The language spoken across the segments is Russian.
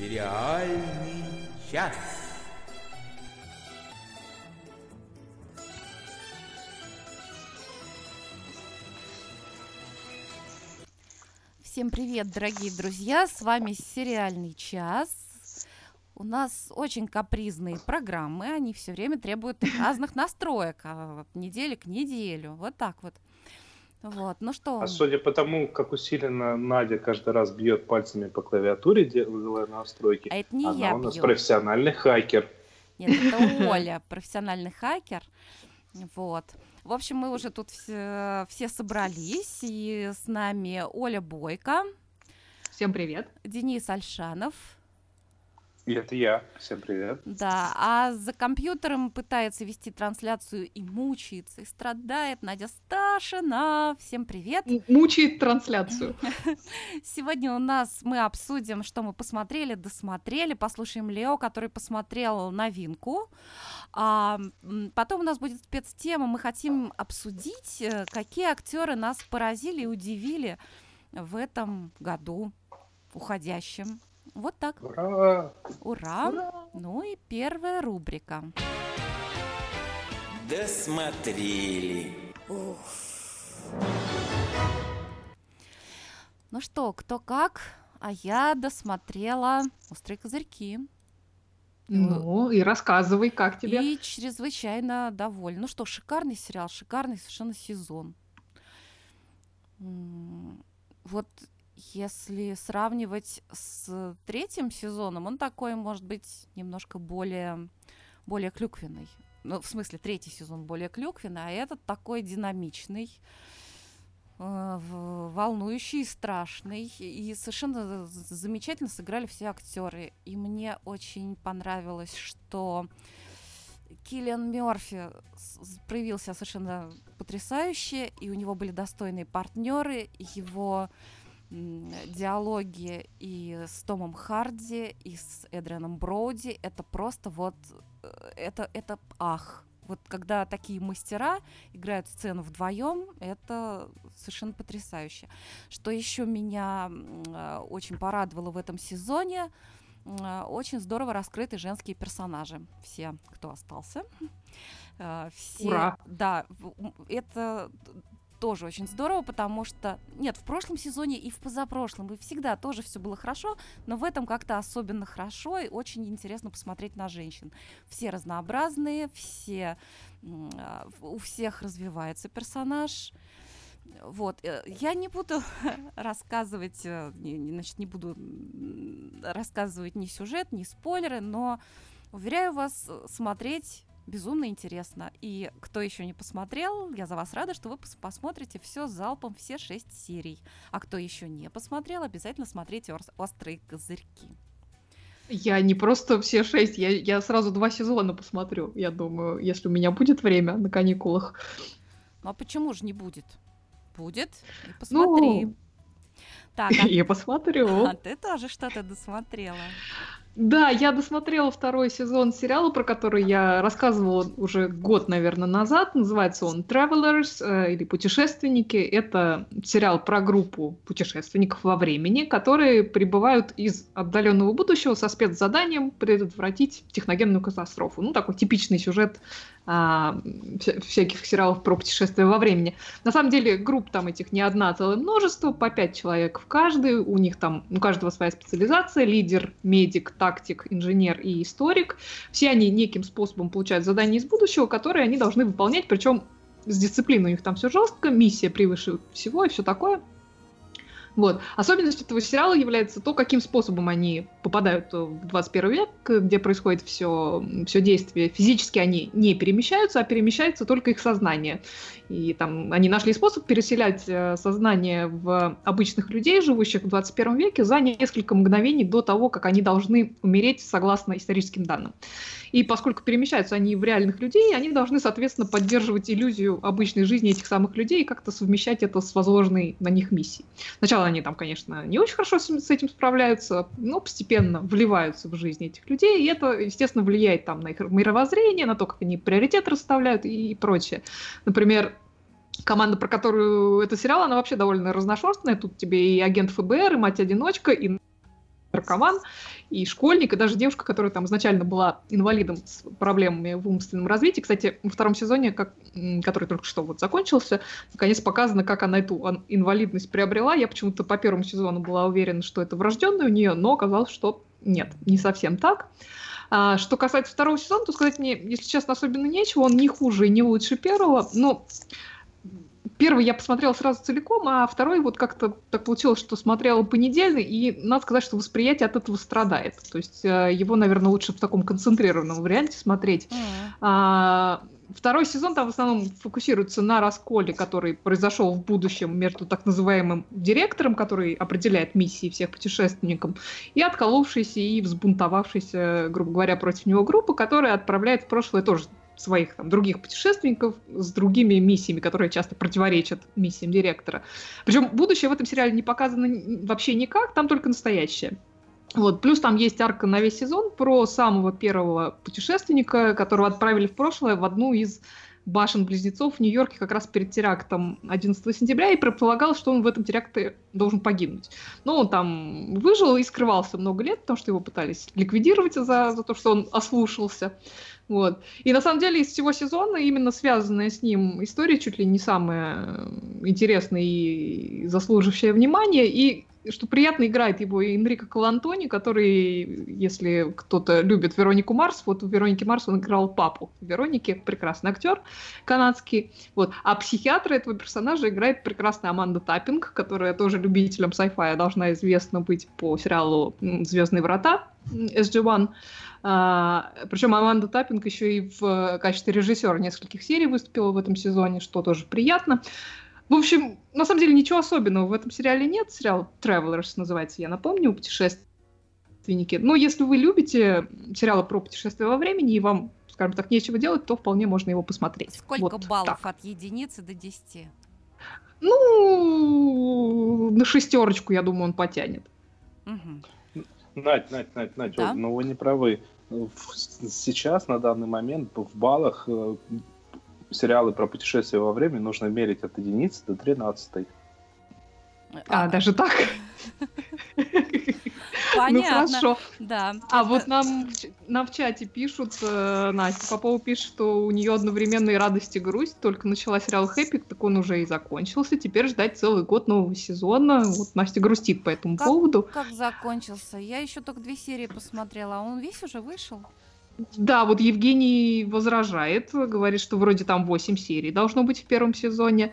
Сериальный час. Всем привет, дорогие друзья! С вами сериальный час. У нас очень капризные программы, они все время требуют разных настроек, а от недели к неделю. Вот так вот. Вот, ну что? А судя по тому, как усиленно Надя каждый раз бьет пальцами по клавиатуре, делая настройки, а это не она я у нас бью. профессиональный хакер. Нет, это Оля, профессиональный хакер. Вот. В общем, мы уже тут все, все собрались, и с нами Оля Бойко, Всем привет. Денис Альшанов, И это я. Всем привет. да, а за компьютером пытается вести трансляцию и мучается, и страдает Надя Сташина. Всем привет! М- Мучает трансляцию. Сегодня у нас мы обсудим, что мы посмотрели, досмотрели, послушаем Лео, который посмотрел новинку. А, потом у нас будет спецтема. Мы хотим обсудить, э, какие актеры нас поразили и удивили в этом году уходящем. Вот так. Ура! Ура! Ну и первая рубрика. Досмотрели. Ну что, кто как? А я досмотрела «Острые козырьки». Ну, и рассказывай, как тебе. И чрезвычайно довольна. Ну что, шикарный сериал, шикарный совершенно сезон. Вот если сравнивать с третьим сезоном, он такой, может быть, немножко более, более клюквенный. Ну, в смысле, третий сезон более клюквенный, а этот такой динамичный, э, волнующий, страшный. И совершенно замечательно сыграли все актеры. И мне очень понравилось, что Киллиан Мерфи проявился совершенно потрясающе, и у него были достойные партнеры, его диалоги и с Томом Харди, и с Эдрианом Броуди, это просто вот, э, это, это ах. Вот когда такие мастера играют сцену вдвоем, это совершенно потрясающе. Что еще меня э, очень порадовало в этом сезоне, э, очень здорово раскрыты женские персонажи. Все, кто остался. Все, Ура! Да, это тоже очень здорово, потому что, нет, в прошлом сезоне и в позапрошлом, и всегда тоже все было хорошо, но в этом как-то особенно хорошо, и очень интересно посмотреть на женщин. Все разнообразные, все, а, у всех развивается персонаж. Вот, э, я не буду рассказывать, э, значит, не буду рассказывать ни сюжет, ни спойлеры, но уверяю вас, э, смотреть безумно интересно. И кто еще не посмотрел, я за вас рада, что вы пос- посмотрите все залпом, все шесть серий. А кто еще не посмотрел, обязательно смотрите «Ос- «Острые козырьки». Я не просто все шесть, я, я сразу два сезона посмотрю, я думаю, если у меня будет время на каникулах. Ну а почему же не будет? Будет. И посмотри. Ну, Так, а- я посмотрю. а ты тоже что-то досмотрела. Да, я досмотрела второй сезон сериала, про который я рассказывала уже год, наверное, назад. Называется он Travelers э, или Путешественники. Это сериал про группу путешественников во времени, которые прибывают из отдаленного будущего со спецзаданием предотвратить техногенную катастрофу. Ну, такой типичный сюжет а, вся- всяких сериалов про путешествия во времени. На самом деле групп там этих не одна, а целое множество, по пять человек в каждой. У них там, у каждого своя специализация. Лидер, медик, тактик, инженер и историк. Все они неким способом получают задания из будущего, которые они должны выполнять, причем с дисциплиной у них там все жестко, миссия превыше всего и все такое. Вот. Особенностью этого сериала является то, каким способом они попадают в 21 век, где происходит все, все действие. Физически они не перемещаются, а перемещается только их сознание. И там они нашли способ переселять э, сознание в обычных людей, живущих в 21 веке, за несколько мгновений до того, как они должны умереть согласно историческим данным. И поскольку перемещаются они в реальных людей, они должны, соответственно, поддерживать иллюзию обычной жизни этих самых людей и как-то совмещать это с возложенной на них миссией. Сначала они там, конечно, не очень хорошо с этим справляются, но постепенно вливаются в жизнь этих людей, и это, естественно, влияет там на их мировоззрение, на то, как они приоритет расставляют и прочее. Например, команда, про которую это сериал, она вообще довольно разношерстная. Тут тебе и агент ФБР, и мать-одиночка, и наркоман, и школьник, и даже девушка, которая там изначально была инвалидом с проблемами в умственном развитии. Кстати, во втором сезоне, как, который только что вот закончился, наконец показано, как она эту инвалидность приобрела. Я почему-то по первому сезону была уверена, что это врожденное у нее, но оказалось, что нет, не совсем так. А, что касается второго сезона, то сказать мне, если честно, особенно нечего. Он не хуже и не лучше первого. Но первый я посмотрела сразу целиком, а второй вот как-то так получилось, что смотрела понедельно, и надо сказать, что восприятие от этого страдает. То есть э, его, наверное, лучше в таком концентрированном варианте смотреть. Mm-hmm. А, второй сезон там в основном фокусируется на расколе, который произошел в будущем между так называемым директором, который определяет миссии всех путешественников, и отколовшейся и взбунтовавшейся, грубо говоря, против него группы, которая отправляет в прошлое тоже своих там, других путешественников с другими миссиями, которые часто противоречат миссиям директора. Причем будущее в этом сериале не показано вообще никак, там только настоящее. Вот. Плюс там есть арка на весь сезон про самого первого путешественника, которого отправили в прошлое в одну из башен-близнецов в Нью-Йорке как раз перед терактом 11 сентября и предполагал, что он в этом теракте должен погибнуть. Но он там выжил и скрывался много лет, потому что его пытались ликвидировать за, за то, что он ослушался. Вот. И на самом деле из всего сезона именно связанная с ним история чуть ли не самая интересная и заслуживающая внимания. И что приятно играет его Энрико Калантони, который, если кто-то любит Веронику Марс, вот у Вероники Марс он играл папу Вероники, прекрасный актер канадский. Вот. А психиатра этого персонажа играет прекрасная Аманда Таппинг, которая тоже любителем sci-fi должна известна быть по сериалу «Звездные врата» SG-1. А, причем Аманда Таппинг еще и в качестве режиссера нескольких серий выступила в этом сезоне, что тоже приятно. В общем, на самом деле ничего особенного в этом сериале нет. Сериал Travelers называется, я напомню, путешественники. Но если вы любите сериалы про путешествия во времени и вам, скажем так, нечего делать, то вполне можно его посмотреть. Сколько вот баллов так. от единицы до десяти? Ну, на шестерочку, я думаю, он потянет. Угу. Надь, Надь, Надь, Надь, да? но вы не правы. Сейчас, на данный момент, в баллах э, сериалы про путешествия во времени нужно мерить от единицы до тринадцатой. А, а даже так? Понятно. Ну хорошо. Да. А вот нам, нам в чате пишут, э, Настя Попова пишет, что у нее одновременно и радость, и грусть. Только начала сериал Хэппи, так он уже и закончился. Теперь ждать целый год нового сезона. Вот Настя грустит по этому как, поводу. Как закончился? Я еще только две серии посмотрела, а он весь уже вышел? Да, вот Евгений возражает, говорит, что вроде там 8 серий должно быть в первом сезоне.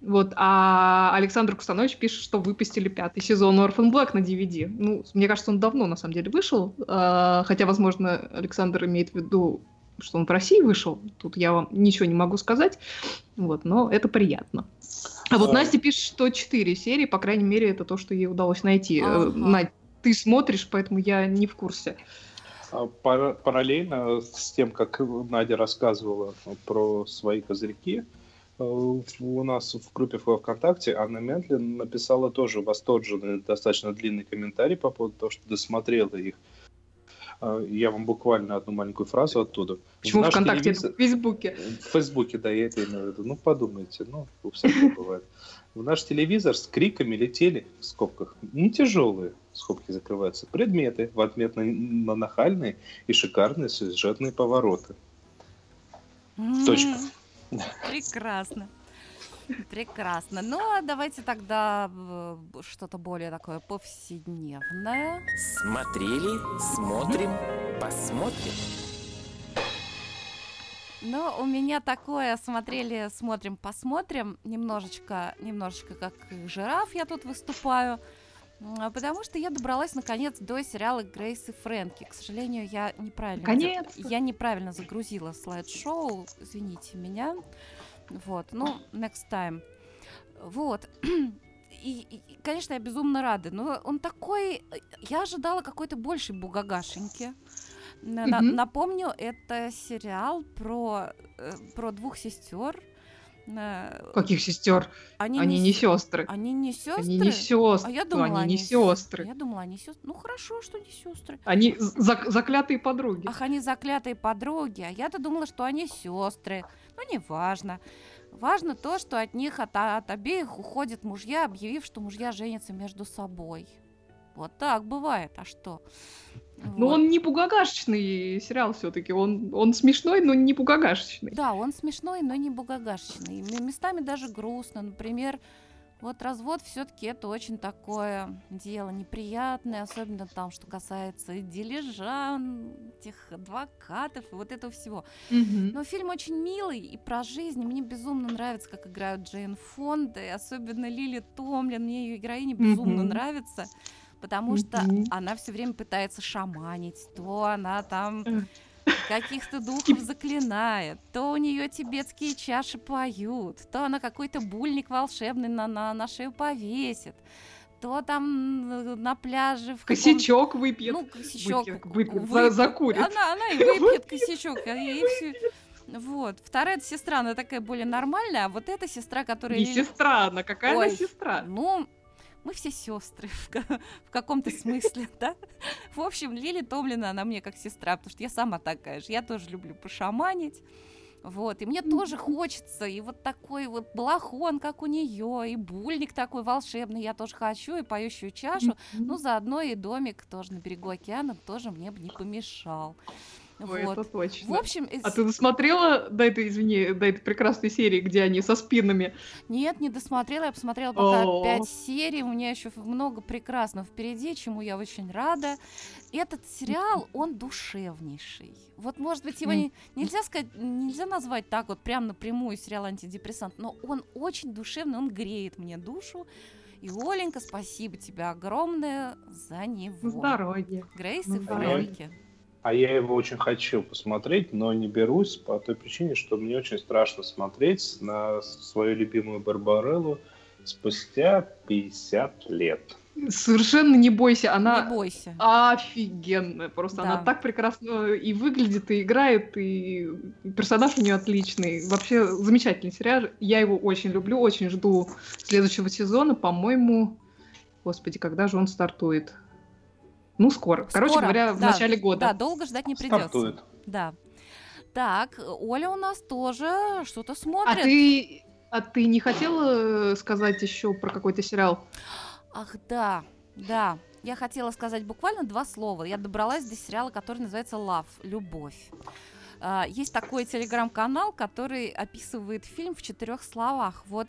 Вот, а Александр Кустанович пишет, что выпустили пятый сезон Orphan Black на DVD. Ну, мне кажется, он давно на самом деле вышел, э, хотя, возможно, Александр имеет в виду, что он в России вышел. Тут я вам ничего не могу сказать, вот, но это приятно. А вот а... Настя пишет, что 4 серии, по крайней мере, это то, что ей удалось найти. Э, ага. Надь, ты смотришь, поэтому я не в курсе. А параллельно с тем, как Надя рассказывала про свои козырьки, э, у нас в группе ВКонтакте Анна Ментлин написала тоже восторженный, достаточно длинный комментарий по поводу того, что досмотрела их. А, я вам буквально одну маленькую фразу оттуда. Почему в ВКонтакте? Телевизор... В Фейсбуке. В Фейсбуке, да, я это имею в виду. Ну, подумайте, ну, у всякого бывает. В наш телевизор с криками летели, в скобках, не тяжелые, скобки закрываются, предметы в ответ на, на нахальные и шикарные сюжетные повороты. Точка. Прекрасно. Прекрасно. Ну, а давайте тогда э, что-то более такое повседневное. Смотрели, смотрим, посмотрим. Ну, у меня такое, смотрели, смотрим, посмотрим. Немножечко, немножечко как жираф я тут выступаю. Потому что я добралась наконец до сериала Грейс и Фрэнки. К сожалению, я неправильно, я неправильно загрузила слайд-шоу. Извините меня. Вот, ну, next time. Вот. И, и, конечно, я безумно рада. Но он такой... Я ожидала какой-то большей бугагашеньки. На, mm-hmm. Напомню, это сериал про, э, про двух сестер, Каких сестер? Они, они не, не сестры. Они не сестры? Они не сестры. А я думала, они, они не сестры. Я думала, они сестры. Ну хорошо, что не сестры. Они зак- заклятые подруги. Ах, они заклятые подруги. А я-то думала, что они сестры. Ну, неважно. Важно то, что от них, от, от обеих уходят мужья, объявив, что мужья женятся между собой. Вот так бывает. А что? Но Вот. он не бугагашечный сериал все-таки. Он, он смешной, но не бугагашечный. Да, он смешной, но не бугагашечный. Местами даже грустно. Например, вот развод все-таки это очень такое дело неприятное, особенно там, что касается дележа, этих адвокатов и вот этого всего. Мгм. Но фильм очень милый и про жизнь. Мне безумно нравится, как играют Джейн Фонда, и особенно Лили Томлин. Мне ее героиня безумно Мгм. нравится, потому что она все время пытается шаманить. То она там каких-то духов заклинает, то у нее тибетские чаши поют, то она какой-то бульник волшебный на, на, на шею повесит, то там на пляже в каком- Косячок выпьет. ну, косячок. Выпьет, выпьет, выпьет. закурит. Она, она и выпьет косячок, и, все. Вот. Вторая сестра, она такая более нормальная, а вот эта сестра, которая... Не сестра она, какая Ой, она сестра? Ну, мы все сестры в, ка- в каком-то смысле, да? В общем, Лили Томлина, она мне как сестра, потому что я сама такая же. Я тоже люблю пошаманить. Вот, и мне тоже хочется, и вот такой вот балахон, как у нее, и бульник такой волшебный, я тоже хочу, и поющую чашу. Ну, заодно и домик тоже на берегу океана тоже мне бы не помешал. Ой, вот. это точно. В общем, А ты досмотрела до этой, извини, до этой прекрасной серии, где они со спинами? Нет, не досмотрела. Я посмотрела пока О. пять серий. У меня еще много прекрасного впереди, чему я очень рада. Этот сериал, он душевнейший. Вот, может быть, его не- нельзя сказать, нельзя назвать так вот прям напрямую сериал антидепрессант, но он очень душевный, он греет мне душу. И, Оленька, спасибо тебе огромное за него. Здоровье. Грейс и. Фрэнки. А я его очень хочу посмотреть, но не берусь по той причине, что мне очень страшно смотреть на свою любимую Барбареллу спустя 50 лет. Совершенно не бойся, она Не бойся. офигенная. Просто она Да. так прекрасно и выглядит, и играет, и персонаж у нее отличный. Вообще замечательный сериал. Я его очень люблю, очень жду следующего сезона. По-моему, господи, когда же он стартует? Ну, скоро. Короче Скоро, говоря, в да, начале Да, года. долго ждать не придется. Стартует. Да. Так, Оля у нас тоже что-то А смотрит. ты, а ты не хотела э, сказать еще про какой-то сериал? Ах, да, да. Я хотела сказать буквально два слова. Я добралась до сериала, который называется Love, Любовь. А, Есть такой телеграм-канал, который описывает фильм в четырех словах. Вот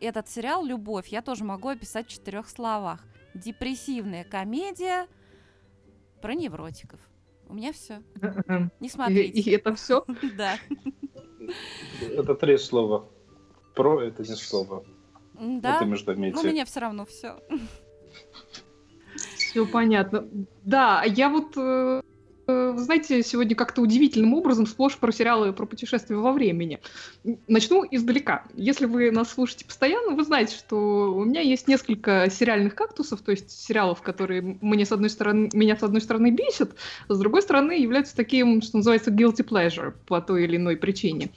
этот сериал Любовь я тоже могу описать в четырех словах. Депрессивная комедия про невротиков. У меня все. Не И, смотрите. и это все? Да. Это три слова. Про это не слово. Да. Это Ну, у междометие. меня все равно все. Все понятно. Да, я вот, э, вы знаете, сегодня как-то удивительным образом сплошь про сериалы про путешествия во времени. Начну издалека. Если вы нас слушаете постоянно, вы знаете, что у меня есть несколько сериальных кактусов, то есть сериалов, которые мне с одной стороны, меня с одной стороны бесят, а с другой стороны являются таким, что называется, guilty pleasure по той или иной причине.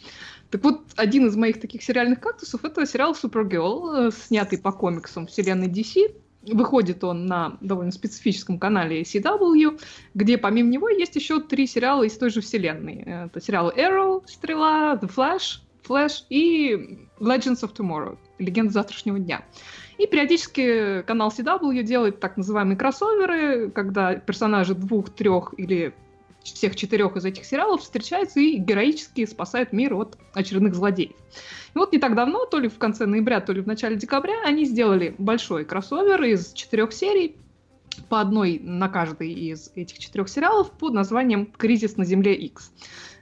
Так вот, один из моих таких сериальных кактусов это сериал Supergirl, э, снятый по комиксам вселенной DC. Выходит он на довольно специфическом канале CW, где помимо него есть еще три сериала из той же вселенной. Это сериалы Arrow, Стрела, The Flash, Flash и Legends of Tomorrow, Легенда завтрашнего дня. И периодически канал CW делает так называемые кроссоверы, когда персонажи двух, трех или всех четырех из этих сериалов встречаются и героически спасают мир от очередных злодеев. И вот не так давно, то ли в конце ноября, то ли в начале декабря, они сделали большой кроссовер из четырех серий, по одной на каждый из этих четырех сериалов под названием «Кризис на Земле X».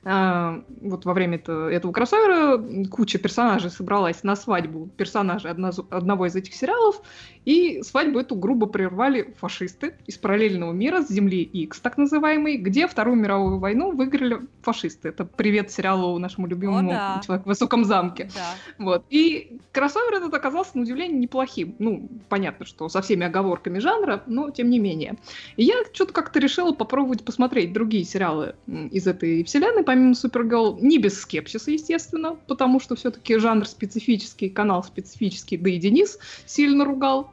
А, Вот во время это- этого кроссовера куча персонажей собралась на свадьбу персонажей одно- одного из этих сериалов, и свадьбу эту грубо прервали фашисты из параллельного мира, с Земли X, так называемый, где Вторую мировую войну выиграли фашисты. Это привет сериалу нашему любимому О, да. «Человек в высоком замке». Да. Вот. И кроссовер этот оказался, на удивление, неплохим. Ну, понятно, что со всеми оговорками жанра, но тем не менее. И я что-то как-то решила попробовать посмотреть другие сериалы из этой вселенной, помимо Супергерл, не без скепсиса, естественно, потому что все-таки жанр специфический, канал специфический, да и Денис сильно ругал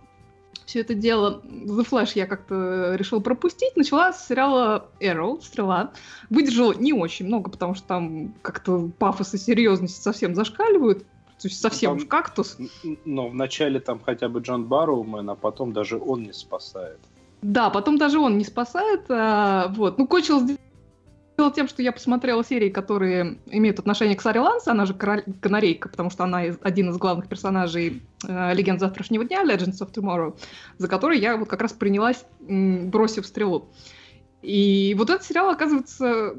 все это дело. The Flash я как-то решила пропустить. Начала с сериала Arrow, Стрела. Выдержала не очень много, потому что там как-то пафос и серьезность совсем зашкаливают. То есть совсем Там- уж кактус. Но вначале там хотя бы Джон Барроумен, а потом даже он не спасает. Да, потом даже он не спасает. А, вот. Ну, кончилось дело тем, что я посмотрела серии, которые имеют отношение к Саре Ланс, она же канарейка, потому что она один из главных персонажей э, «Легенд завтрашнего дня», Legends of Tomorrow, за который я вот как раз принялась, бросив стрелу. И вот этот сериал, оказывается,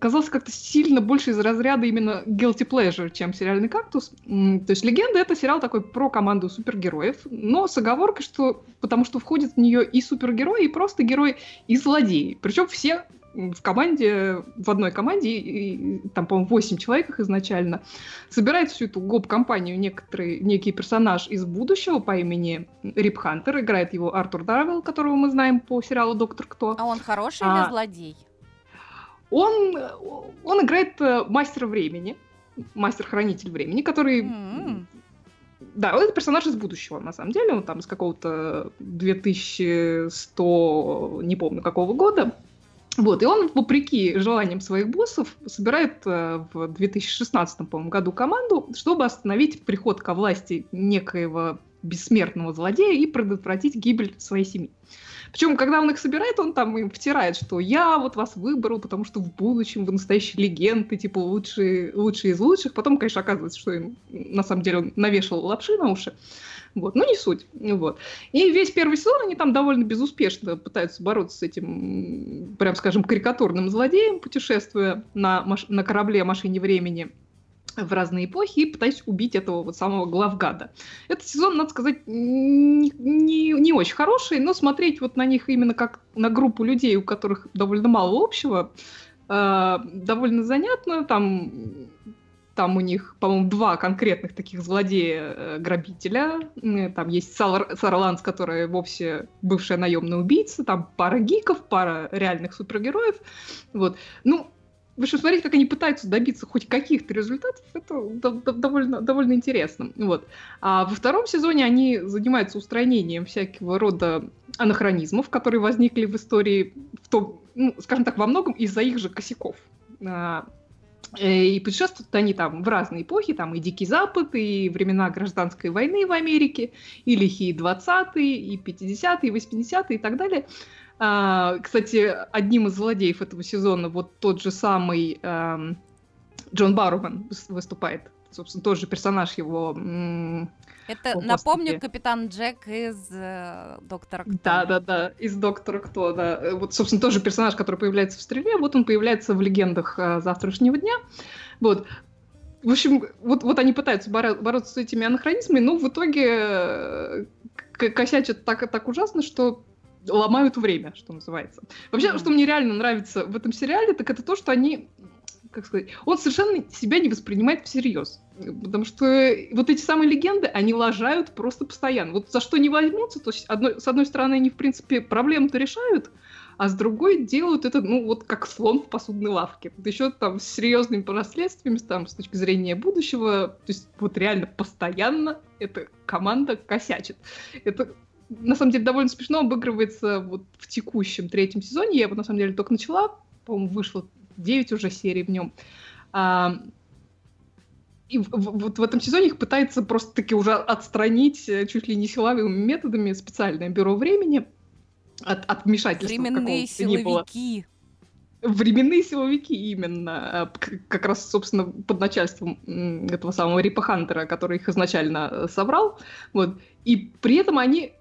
казался как-то сильно больше из разряда именно guilty pleasure, чем сериальный кактус. То есть «Легенда» — это сериал такой про команду супергероев, но с оговоркой, что потому что входит в нее и супергерой, и просто герой, и злодеи. Причем все в команде, в одной команде, и, и, там, по-моему, 8 человек их изначально, собирает всю эту гоп-компанию некоторый, некий персонаж из будущего по имени Рип Хантер, играет его Артур Дарвелл, которого мы знаем по сериалу «Доктор Кто». А он хороший а, или злодей? Он, он играет э, мастера времени, мастер-хранитель времени, который... Mm-hmm. Да, это персонаж из будущего, на самом деле. Он там из какого-то 2100, не помню какого года. Вот, и он, вопреки желаниям своих боссов, собирает э, в 2016 по году команду, чтобы остановить приход ко власти некоего бессмертного злодея и предотвратить гибель своей семьи. Причем, когда он их собирает, он там им втирает, что я вот вас выбрал, потому что в будущем вы настоящие легенды, типа лучшие, лучшие из лучших. Потом, конечно, оказывается, что им на самом деле он навешал лапши на уши. Вот. Ну, не суть. Вот. И весь первый сезон они там довольно безуспешно пытаются бороться с этим, прям скажем, карикатурным злодеем, путешествуя на, маш- на корабле машине времени в разные эпохи и пытаясь убить этого вот самого главгада. Этот сезон, надо сказать, не, не, не очень хороший, но смотреть вот на них именно как на группу людей, у которых довольно мало общего, э, довольно занятно. Там там у них, по-моему, два конкретных таких злодея-грабителя. Э, там есть Сар, Сарланс, которая вовсе бывшая наемная убийца. Там пара гиков, пара реальных супергероев. Вот. Ну, в общем, смотреть, как они пытаются добиться хоть каких-то результатов, это довольно, довольно интересно. Вот. А во втором сезоне они занимаются устранением всякого рода анахронизмов, которые возникли в истории, в том, ну, скажем так, во многом из-за их же косяков. Э, и путешествуют они там в разные эпохи, там и Дикий Запад, и времена гражданской войны в Америке, и лихие 20-е, и 50-е, и 80-е и так далее. А, кстати, одним из злодеев этого сезона вот тот же самый эм, Джон Баруман выступает. Собственно, тот же персонаж его это, О, напомню, господи. капитан Джек из э, Доктора Кто. Да, да, да, из Доктора Кто, да. Э, вот, собственно, тоже персонаж, который появляется в «Стреле», вот он появляется в «Легендах э, завтрашнего дня». Вот. В общем, вот, вот они пытаются боро- бороться с этими анахронизмами, но в итоге э, косячат так, так ужасно, что ломают время, что называется. Вообще, mm-hmm. что мне реально нравится в этом сериале, так это то, что они как сказать, он совершенно себя не воспринимает всерьез. Потому что вот эти самые легенды, они лажают просто постоянно. Вот за что не возьмутся, то есть одной, с одной стороны они, в принципе, проблему-то решают, а с другой делают это, ну, вот как слон в посудной лавке. Вот еще там с серьезными последствиями, там, с точки зрения будущего, то есть вот реально постоянно эта команда косячит. Это на самом деле довольно смешно обыгрывается вот в текущем третьем сезоне. Я его на самом деле только начала, по-моему, вышло 9 уже серий в нем. А, и вот в этом сезоне их пытается просто-таки уже отстранить э, чуть ли не силовыми методами специальное бюро времени от, от вмешательства Временные силовики. Временные силовики именно, а, как раз, собственно, под начальством этого самого Рипа Хантера, который их изначально э, собрал. Вот. И при этом они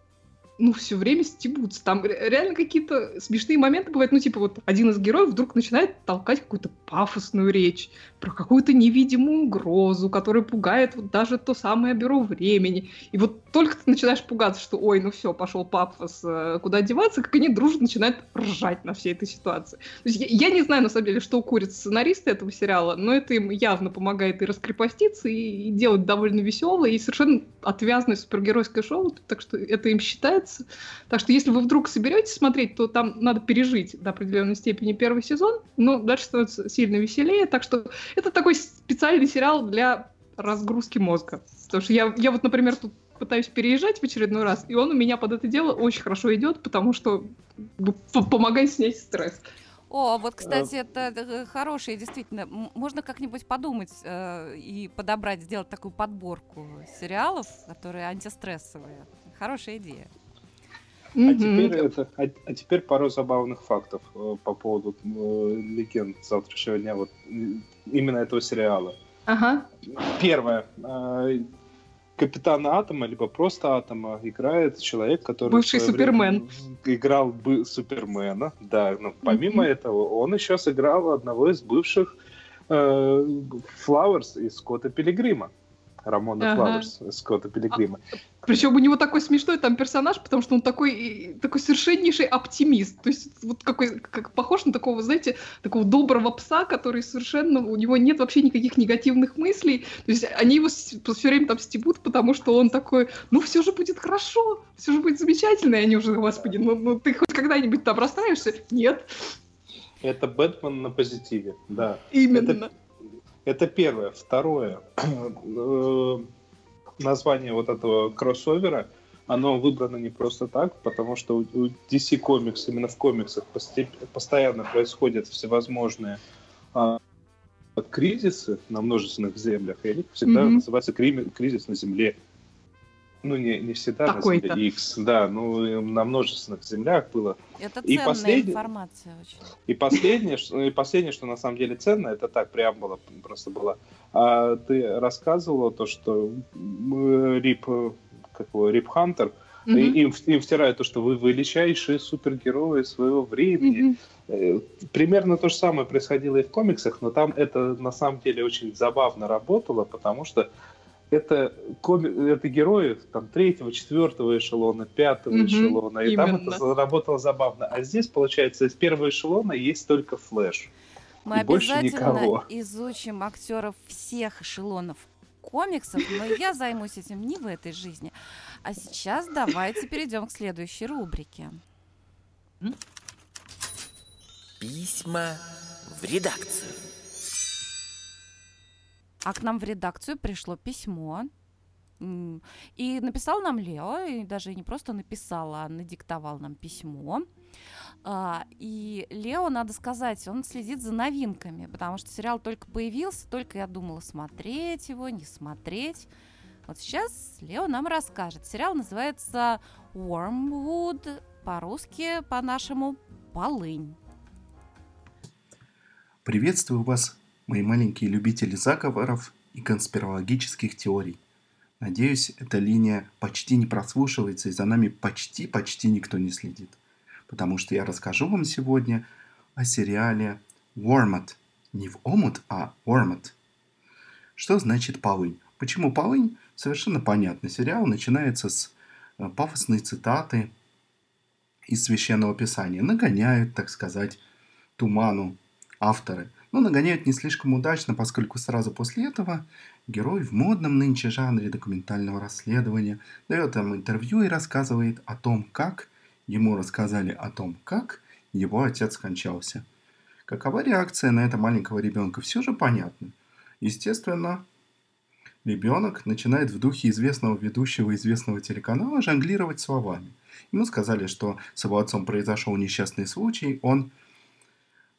ну, все время стебутся. Там реально какие-то смешные моменты бывают. Ну, типа, вот один из героев вдруг начинает толкать какую-то пафосную речь про какую-то невидимую угрозу, которая пугает вот даже то самое бюро времени. И вот только ты начинаешь пугаться, что ой, ну все, пошел пафос, э, куда одеваться, как они дружно начинают ржать на всей этой ситуации. То есть я, я не знаю, на самом деле, что курят сценаристы этого сериала, но это им явно помогает и раскрепоститься, и, и делать довольно веселое, и совершенно отвязное супергеройское шоу, так что это им считается нравится. Так что если вы вдруг соберетесь смотреть, то там надо пережить до определенной степени первый сезон, но дальше становится сильно веселее. Так что это такой специальный сериал для разгрузки мозга. Потому что я, я вот, например, тут пытаюсь переезжать в очередной раз, и он у меня под это дело очень хорошо идет, потому что помогает снять стресс. О, вот, кстати, это э, хорошее, действительно. Можно как-нибудь подумать э, и подобрать, сделать такую подборку сериалов, которые антистрессовые. Хорошая идея. А теперь, это, а, а теперь пару забавных фактов э, по поводу э, легенд завтрашнего дня, вот именно этого сериала. Ага. Первое. Э, Капитана Атома, либо просто Атома играет человек, который... Бывший Супермен. Играл бы Супермена, да. Но помимо mm-hmm. этого, он еще сыграл одного из бывших э, Флауэрс из Скотта Пилигрима. Рамона ага. Флауэрс Скотта Пилигрима. А, причем у него такой смешной там персонаж, потому что он такой, такой совершеннейший оптимист. То есть вот какой, как похож на такого, знаете, такого доброго пса, который совершенно, у него нет вообще никаких негативных мыслей. То есть они его все время там стебут, потому что он такой, ну все же будет хорошо, все же будет замечательно. И они уже, господи, ну, ну ты хоть когда-нибудь там расстраиваешься? Нет. Это Бэтмен на позитиве, да. Именно. Это, это первое. Второе. Э, название вот этого кроссовера, оно выбрано не просто так, потому что у DC Comics, именно в комиксах постоянно происходят всевозможные а, кризисы на множественных землях, и они всегда mm-hmm. называются кризис на Земле ну, не, не всегда на Земле X, да, ну, на множественных землях было. Это и ценная послед... информация очень. И последнее, что, и последнее, что на самом деле ценно, это так, преамбула просто была. А ты рассказывала то, что Рип, как его, Рип Хантер, mm-hmm. им, им втирают то, что вы величайшие супергерои своего времени. Mm-hmm. Примерно то же самое происходило и в комиксах, но там это на самом деле очень забавно работало, потому что это, коми... это герои там третьего, четвертого эшелона, пятого mm эшелона, и именно. там это заработало забавно. А здесь, получается, из первого эшелона есть только флэш. Мы и обязательно изучим актеров всех эшелонов комиксов, но я займусь этим не в этой жизни. А сейчас давайте перейдем к следующей рубрике. Письма в редакцию. А к нам в редакцию пришло письмо. И написал нам Лео, и даже не просто написал, а надиктовал нам письмо. А, и Лео, надо сказать, он следит за новинками, потому что сериал только появился, только я думала, смотреть его, не смотреть. Вот сейчас Лео нам расскажет. Сериал называется Wormwood, по-русски, по-нашему, полынь. Приветствую вас мои маленькие любители заговоров и конспирологических теорий. Надеюсь, эта линия почти не прослушивается и за нами почти-почти никто не следит. Потому что я расскажу вам сегодня о сериале Wormot. Не в омут, а Wormot. Что значит полынь? Почему полынь? Совершенно понятно. Сериал начинается с э, пафосной цитаты из Священного Писания. Нагоняют, так сказать, туману авторы – но нагоняют не слишком удачно, поскольку сразу после этого герой в модном нынче жанре документального расследования дает там интервью и рассказывает о том, как ему рассказали о том, как его отец скончался. Какова реакция на это маленького ребенка, все же понятно. Естественно, ребенок начинает в духе известного ведущего известного телеканала жонглировать словами. Ему сказали, что с его отцом произошел несчастный случай, он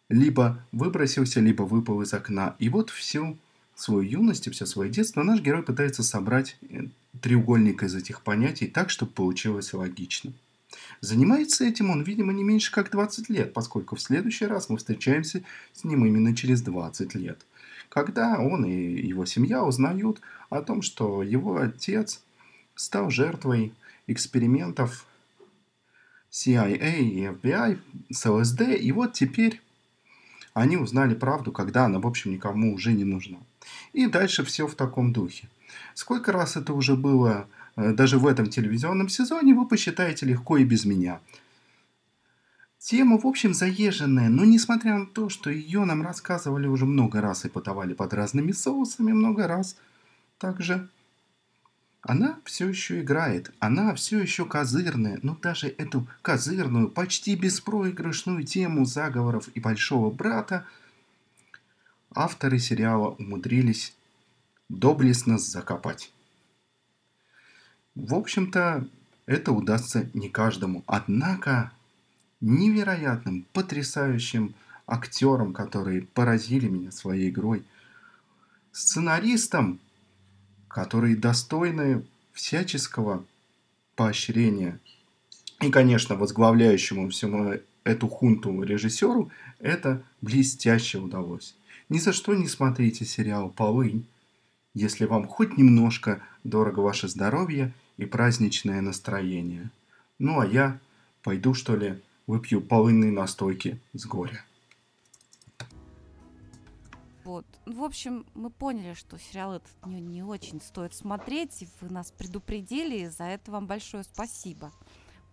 либо выбросился, либо выпал из окна. И вот всю свою юность и все свое детство наш герой пытается собрать э, треугольник из этих понятий так, чтобы получилось логично. Занимается этим он, видимо, не меньше как 20 лет, поскольку в следующий раз мы встречаемся с ним именно через 20 лет. Когда он и его семья узнают о том, что его отец стал жертвой экспериментов CIA и FBI с ЛСД, и вот теперь они узнали правду, когда она, в общем, никому уже не нужна. И дальше все в таком духе. Сколько раз это уже было э, даже в этом телевизионном сезоне, вы посчитаете легко и без меня. Тема, в общем, заезженная, но несмотря на то, что ее нам рассказывали уже много раз и подавали под разными соусами много раз, также она все еще играет, она все еще козырная, но даже эту козырную, почти беспроигрышную тему заговоров и Большого Брата авторы сериала умудрились доблестно закопать. В общем-то, это удастся не каждому. Однако невероятным, потрясающим актерам, которые поразили меня своей игрой, сценаристам, которые достойны всяческого поощрения И, конечно, возглавляющему всему эту хунту режиссеру это блестяще удалось. Ни за что не смотрите сериал «Полынь», если вам хоть немножко дорого ваше здоровье и праздничное настроение. Ну а я пойду, что ли, выпью полынные настойки с горя. Вот. В общем, мы поняли, что сериал этот не, не очень стоит смотреть, и вы нас предупредили, и за это вам большое спасибо.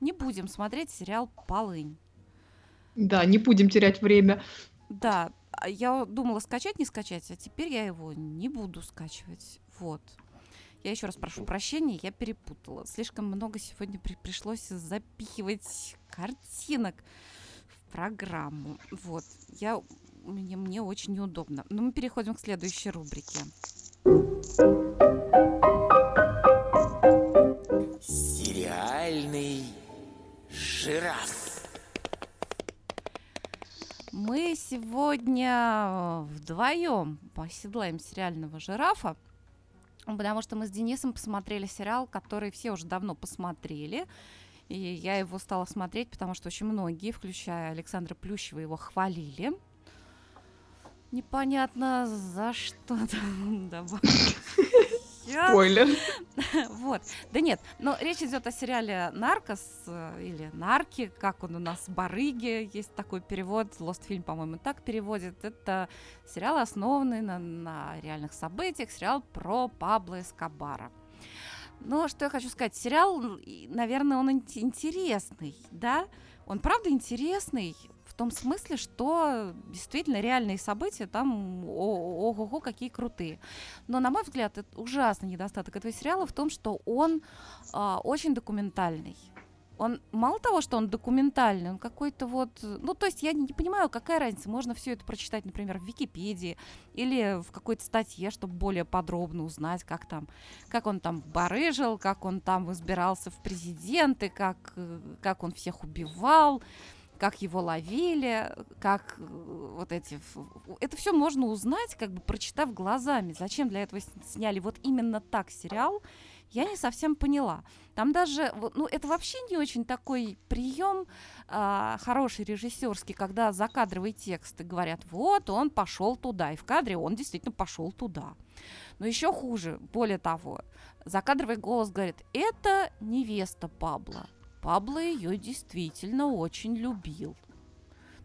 Не будем смотреть сериал «Полынь». Да, не будем терять время. Да, а я думала скачать, не скачать, а теперь я его не буду скачивать. Вот. Я еще раз прошу прощения, я перепутала. Слишком много сегодня при пришлось запихивать картинок в программу. Вот. Я, мне, мне очень неудобно. Но мы переходим к следующей рубрике. Сериальный жираф. Мы сегодня вдвоем поседлаем сериального жирафа, потому что мы с Денисом посмотрели сериал, который все уже давно посмотрели. И я его стала смотреть, потому что очень многие, включая Александра Плющева, его хвалили. Непонятно за что. Давай. Я- Спойлер. Вот. Да нет, но речь идет о сериале «Наркос» э, или «Нарки», как он у нас, «Барыги», есть такой перевод, Lost фильм, по-моему, так переводит. Это сериал, основанный на, на реальных событиях, сериал про Пабло Эскобара. Ну, что я хочу сказать, сериал, наверное, он ин- интересный, да? Он правда интересный в том смысле, что действительно реальные события там ого-го какие крутые. Но, на мой взгляд, это ужасный недостаток этого сериала в том, что он а, очень документальный. Он мало того, что он документальный, он какой-то вот... Ну, то есть я не, понимаю, какая разница. Можно все это прочитать, например, в Википедии или в какой-то статье, чтобы более подробно узнать, как там, как он там барыжил, как он там избирался в президенты, как, э, как он всех убивал, как его ловили, как э, вот эти... Это все можно узнать, как бы прочитав глазами. Зачем для этого сняли вот именно так сериал, я не совсем поняла. Там даже, ну, это вообще не очень такой прием а, хороший режиссерский, когда закадровые тексты говорят, вот он пошел туда, и в кадре он действительно пошел туда. Но еще хуже, более того, закадровый голос говорит, это невеста Пабло. Пабло ее действительно очень любил.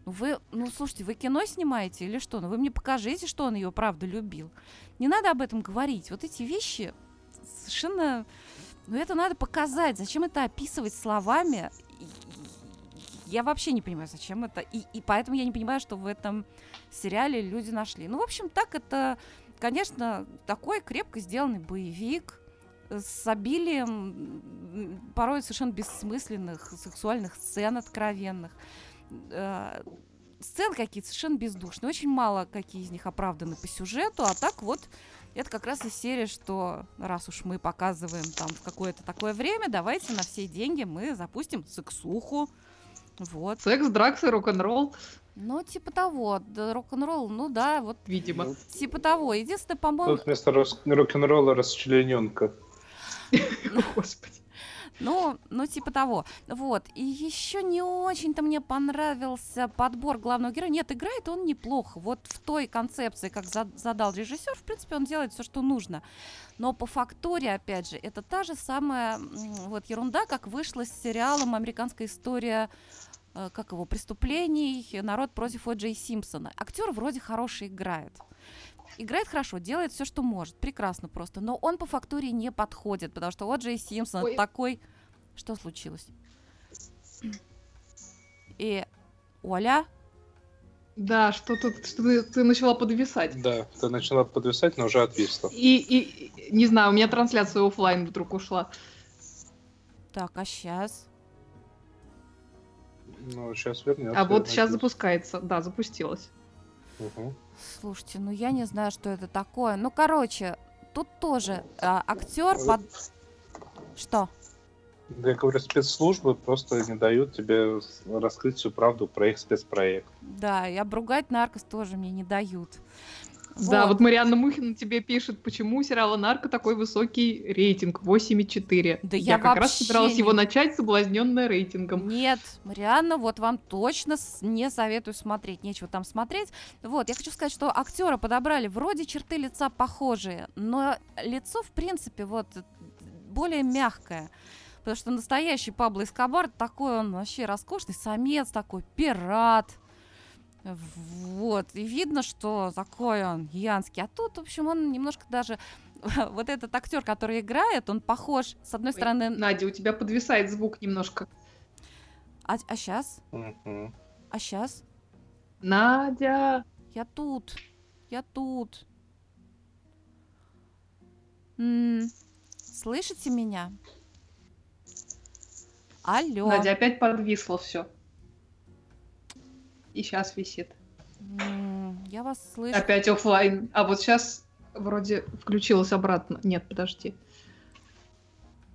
Ну вы, ну слушайте, вы кино снимаете или что? Ну вы мне покажите, что он ее правда любил. Не надо об этом говорить. Вот эти вещи совершенно... Ну это надо показать. Зачем это описывать словами? Я вообще не понимаю, зачем это. И, и поэтому я не понимаю, что в этом сериале люди нашли. Ну, в общем, так это, конечно, такой крепко сделанный боевик с обилием порой совершенно бессмысленных сексуальных сцен откровенных. Э, Сцены какие-то совершенно бездушные. Очень мало какие из них оправданы по сюжету, а так вот это как раз из серии, что раз уж мы показываем там в какое-то такое время, давайте на все деньги мы запустим сексуху. Вот. Секс, дракс и рок-н-ролл, Ну, типа того, да, рок-н-ролл, ну да, вот видимо. Типа того. Единственное, по-моему, Тут вместо рок-н-ролла расчлененка. Господи. Ну, ну, типа того. Вот. И еще не очень-то мне понравился подбор главного героя. Нет, играет он неплохо. Вот в той концепции, как за- задал режиссер, в принципе, он делает все, что нужно. Но по фактуре, опять же, это та же самая вот ерунда, как вышла с сериалом «Американская история» э, как его, преступлений, народ против О. Джей Симпсона. Актер вроде хороший играет. Играет хорошо, делает все, что может, прекрасно просто. Но он по фактуре не подходит, потому что О. Джей Симпсон Ой. такой... Что случилось? И Оля, Да, что тут, что ты, ты начала подвисать. Да, ты начала подвисать, но уже отвисла. И, и, не знаю, у меня трансляция оффлайн вдруг ушла. так, а сейчас? Ну, сейчас вернется. А вот сейчас запускается. Да, запустилась. Слушайте, ну я не знаю, что это такое. Ну, короче, тут тоже а, актер под... Что? Я говорю, спецслужбы просто не дают тебе раскрыть всю правду про их спецпроект. Да, и обругать наркос тоже мне не дают. Да, вот Марианна Мухина тебе пишет, почему у сериала «Нарко» такой высокий рейтинг, 8,4. Да я как раз собиралась не- его начать, соблазненная рейтингом. Нет, Марианна, вот вам точно не советую смотреть, нечего там смотреть. Вот, я хочу сказать, что актера подобрали, вроде черты лица похожие, но лицо, в принципе, вот более мягкое. Потому что настоящий Пабло Эскобар такой он вообще роскошный самец такой, пират. Вот, и видно, что такой он янский. А тут, в общем, он немножко даже... Вот этот актер, который играет, он похож, с одной Ой, стороны... Надя, у тебя подвисает звук немножко. А, сейчас? Мгм. А сейчас? Надя, Я тут. Я тут. М, Слышите меня? Алло. Надя опять подвисло все. И сейчас висит. Я вас слышу. Опять оффлайн. А вот сейчас вроде включилась обратно. Нет, подожди.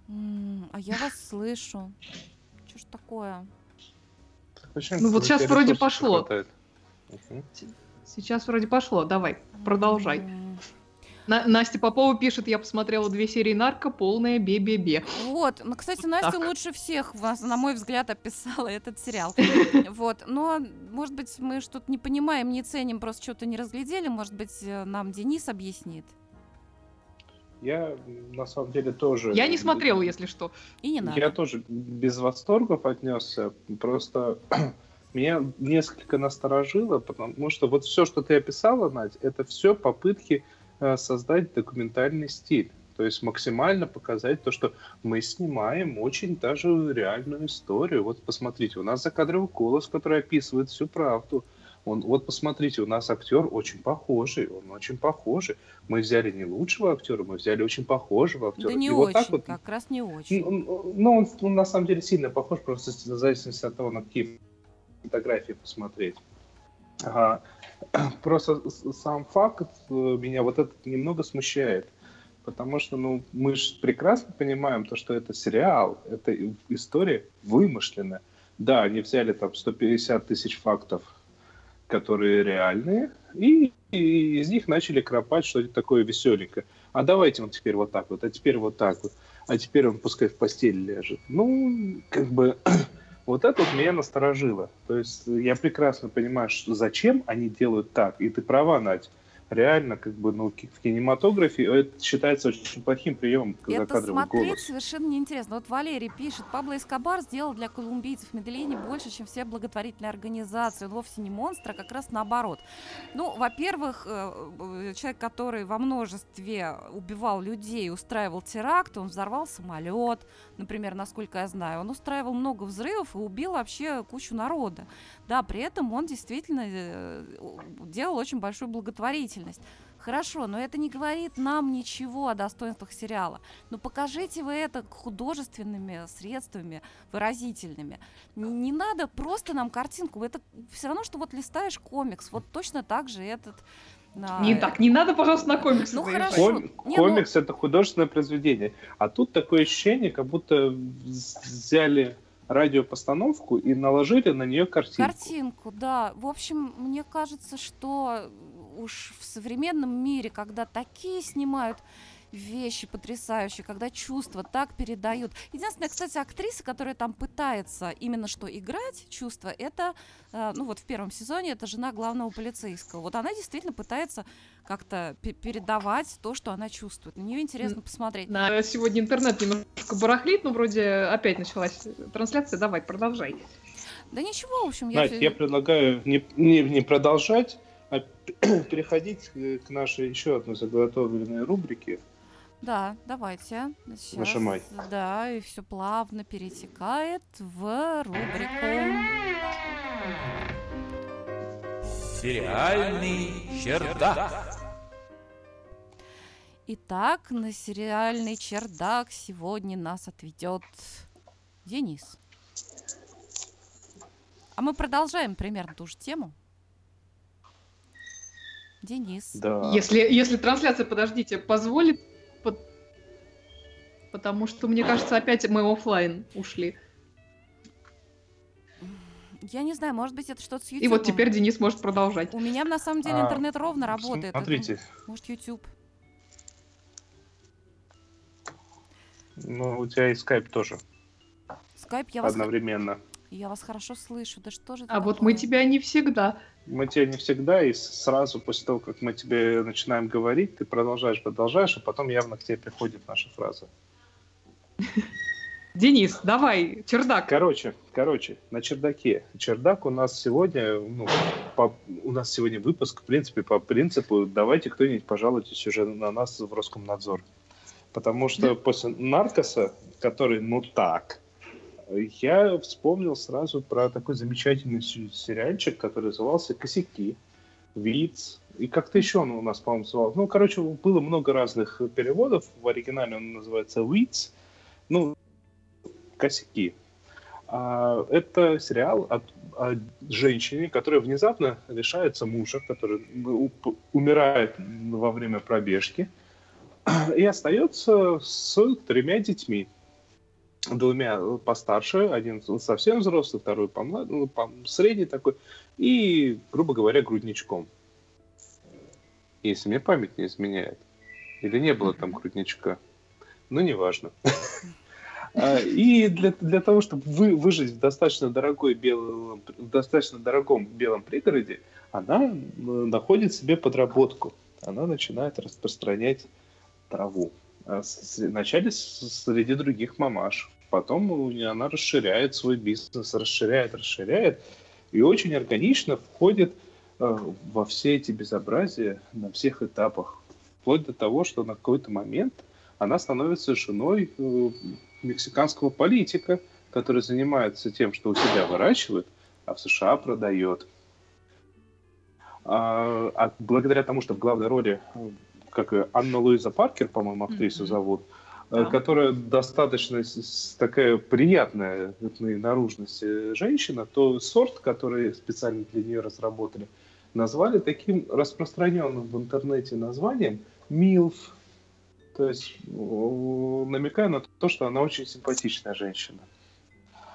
А я вас слышу. Что ж такое? Почему Ну вот щас вроде пошло. Сейчас вроде пошло. Давай, продолжай. На- Настя Попова пишет, я посмотрела две серии «Нарко», полное бе-бе-бе. Вот, ну, кстати, Настя так. лучше всех, на мой взгляд, описала этот сериал. Вот, но, может быть, мы что-то не понимаем, не ценим, просто что-то не разглядели, может быть, э, нам Денис объяснит. Я на самом деле тоже... Я не смотрела, если что. И не надо. Я тоже без восторгов отнесся. Просто меня несколько насторожило, потому что вот все, что ты описала, Надь, это все попытки создать документальный стиль. То есть максимально показать то, что мы снимаем очень даже реальную историю. Вот посмотрите, у нас закадровый голос, который описывает всю правду. Он, вот посмотрите, у нас актер очень похожий, он очень похожий. Мы взяли не лучшего актера, мы взяли очень похожего актера. Да не И очень, вот так вот как раз не очень. ну, ну, он, он на самом деле сильно похож, просто в зависимости от того, на какие фотографии посмотреть. Ага. Просто сам факт э, меня вот этот немного смущает. Потому что, ну, мы же прекрасно понимаем то, что это сериал, это история вымышленная. Да, они взяли там 150 тысяч фактов, которые реальные, и, и из них начали кропать что-то такое веселенькое. А давайте он теперь вот так вот, а теперь вот так вот, а теперь он пускай в постели ляжет. Ну, как бы, вот это вот меня насторожило. То есть я прекрасно понимаю, что зачем они делают так. И ты права, Надь. Реально, как бы, ну, в кинематографе это считается очень плохим приемом Это смотреть голос. совершенно неинтересно. Вот Валерий пишет, Пабло Эскобар сделал для колумбийцев Медельине больше, чем все благотворительные организации. Он вовсе не монстр, а как раз наоборот. Ну, во-первых, э, э, человек, который во множестве убивал людей, устраивал теракт, он взорвал самолет, например, насколько я знаю. Он устраивал много взрывов и убил вообще кучу народа. Да, при этом он действительно э, делал очень большую благотворительность. Хорошо, но это не говорит нам ничего о достоинствах сериала. Ну покажите вы это художественными средствами, выразительными. Не надо просто нам картинку. Это все равно, что вот листаешь комикс. Вот точно так же этот... а, Не так, не надо, пожалуйста, на комиксы Ну, заезжать. хорошо. Ком- Не, ну- комикс это художественное произведение. А тут такое ощущение, как будто взяли радиопостановку и наложили на нее картинку. Картинку, да. В общем, мне кажется, что уж в современном мире, когда такие снимают вещи потрясающие, когда чувства так передают. Единственная, кстати, актриса, которая там пытается именно что играть чувства, это, э, ну вот в первом сезоне, это жена главного полицейского. Вот она действительно пытается как-то пе- передавать то, что она чувствует. На нее интересно посмотреть. На- Сегодня интернет немножко барахлит, но вроде опять началась трансляция. Давай, продолжай. Да ничего, в общем, я... Надь, фи- я предлагаю не, не, не продолжать, переходить э, к нашей еще одной заготовленной рубрике. Да, давайте. Сейчас, Нажимай. Да, и все плавно перетекает в рубрику. Сериальный чердак. Итак, на сериальный чердак сегодня нас отведет Денис. А мы продолжаем примерно ту же тему. Денис. Да. Если, если трансляция, подождите, позволит, по- потому что, мне кажется, опять мы оффлайн ушли. Я не знаю, может быть, это что-то с YouTube. И вот теперь Денис может продолжать. У меня на самом деле А, интернет ровно работает. Это, Смотрите, Может, YouTube. ну, у тебя и скайп тоже Скайп, я вас, одновременно. Я вас хорошо слышу. Да что же А вот мы такое? тебя не всегда. Мы тебя не всегда, и сразу после того, как мы тебе начинаем говорить, ты продолжаешь, продолжаешь, а потом явно к тебе приходит наша фраза. Денис, давай, чердак. Короче, короче, на чердаке. Чердак у нас сегодня, ну, по- у нас сегодня выпуск, в принципе, по принципу, давайте кто-нибудь пожалуйтесь уже на нас в Роскомнадзор. Потому что после Наркоса, который, ну так, я вспомнил сразу про такой замечательный се- сериальчик, который назывался «Косяки», «Виц», и как-то еще он у нас, по-моему, назывался. Ну, короче, было много разных переводов. В оригинале он называется «Виц», ну, «Косяки». А, это сериал от, о женщине, которая внезапно лишается мужа, который умирает во время пробежки, и остается с тремя детьми. Двумя постарше, один совсем взрослый, второй помлад- ну, пом- средний такой, и, грубо говоря, грудничком. Если мне память не изменяет. Или не было там грудничка. Ну, неважно. А, И для, для того, чтобы вы, выжить в достаточно, дорогой белом, в достаточно дорогом белом пригороде, она э, находит себе подработку. Она начинает распространять траву. А Вначале среди других мамаш. Потом она расширяет свой бизнес, расширяет, расширяет. И очень органично входит э, во все эти безобразия на всех этапах. Вплоть до того, что на какой-то момент она становится женой э, мексиканского политика, который занимается тем, что у себя выращивает, а в США продает. А, а благодаря тому, что в главной роли, э, как Анна Луиза Паркер, по-моему, актрису Мгм. зовут, Да. которая достаточно такая приятная этной наружности женщина, то сорт, который специально для нее разработали, назвали таким распространенным в интернете названием «Милф». То есть намекая на то, что она очень симпатичная женщина.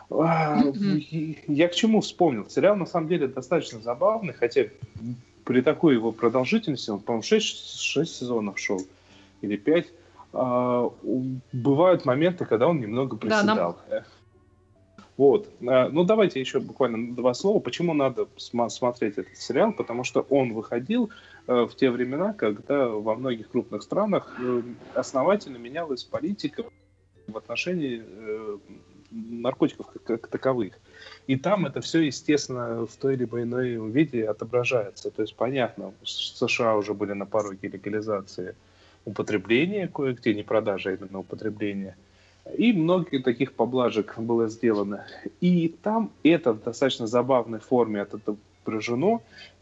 А, Я к чему вспомнил? Сериал на самом деле достаточно забавный, хотя при такой его продолжительности, он, по-моему, 6, 6 сезонов шел или 5, бывают моменты, когда он немного Да, нам- приседал. Вот. А, Ну, давайте еще буквально два слова. Почему надо смотреть этот сериал? Потому что он выходил э, в те времена, когда во многих крупных странах э, основательно менялась политика в отношении э, наркотиков как, таковых. И там это все, естественно, в той либо иной виде отображается. То есть, понятно, США уже были на пороге легализации употребления кое-где, не продажи, а именно употребления. И многие таких поблажек было сделано. И там это в достаточно забавной форме отображено.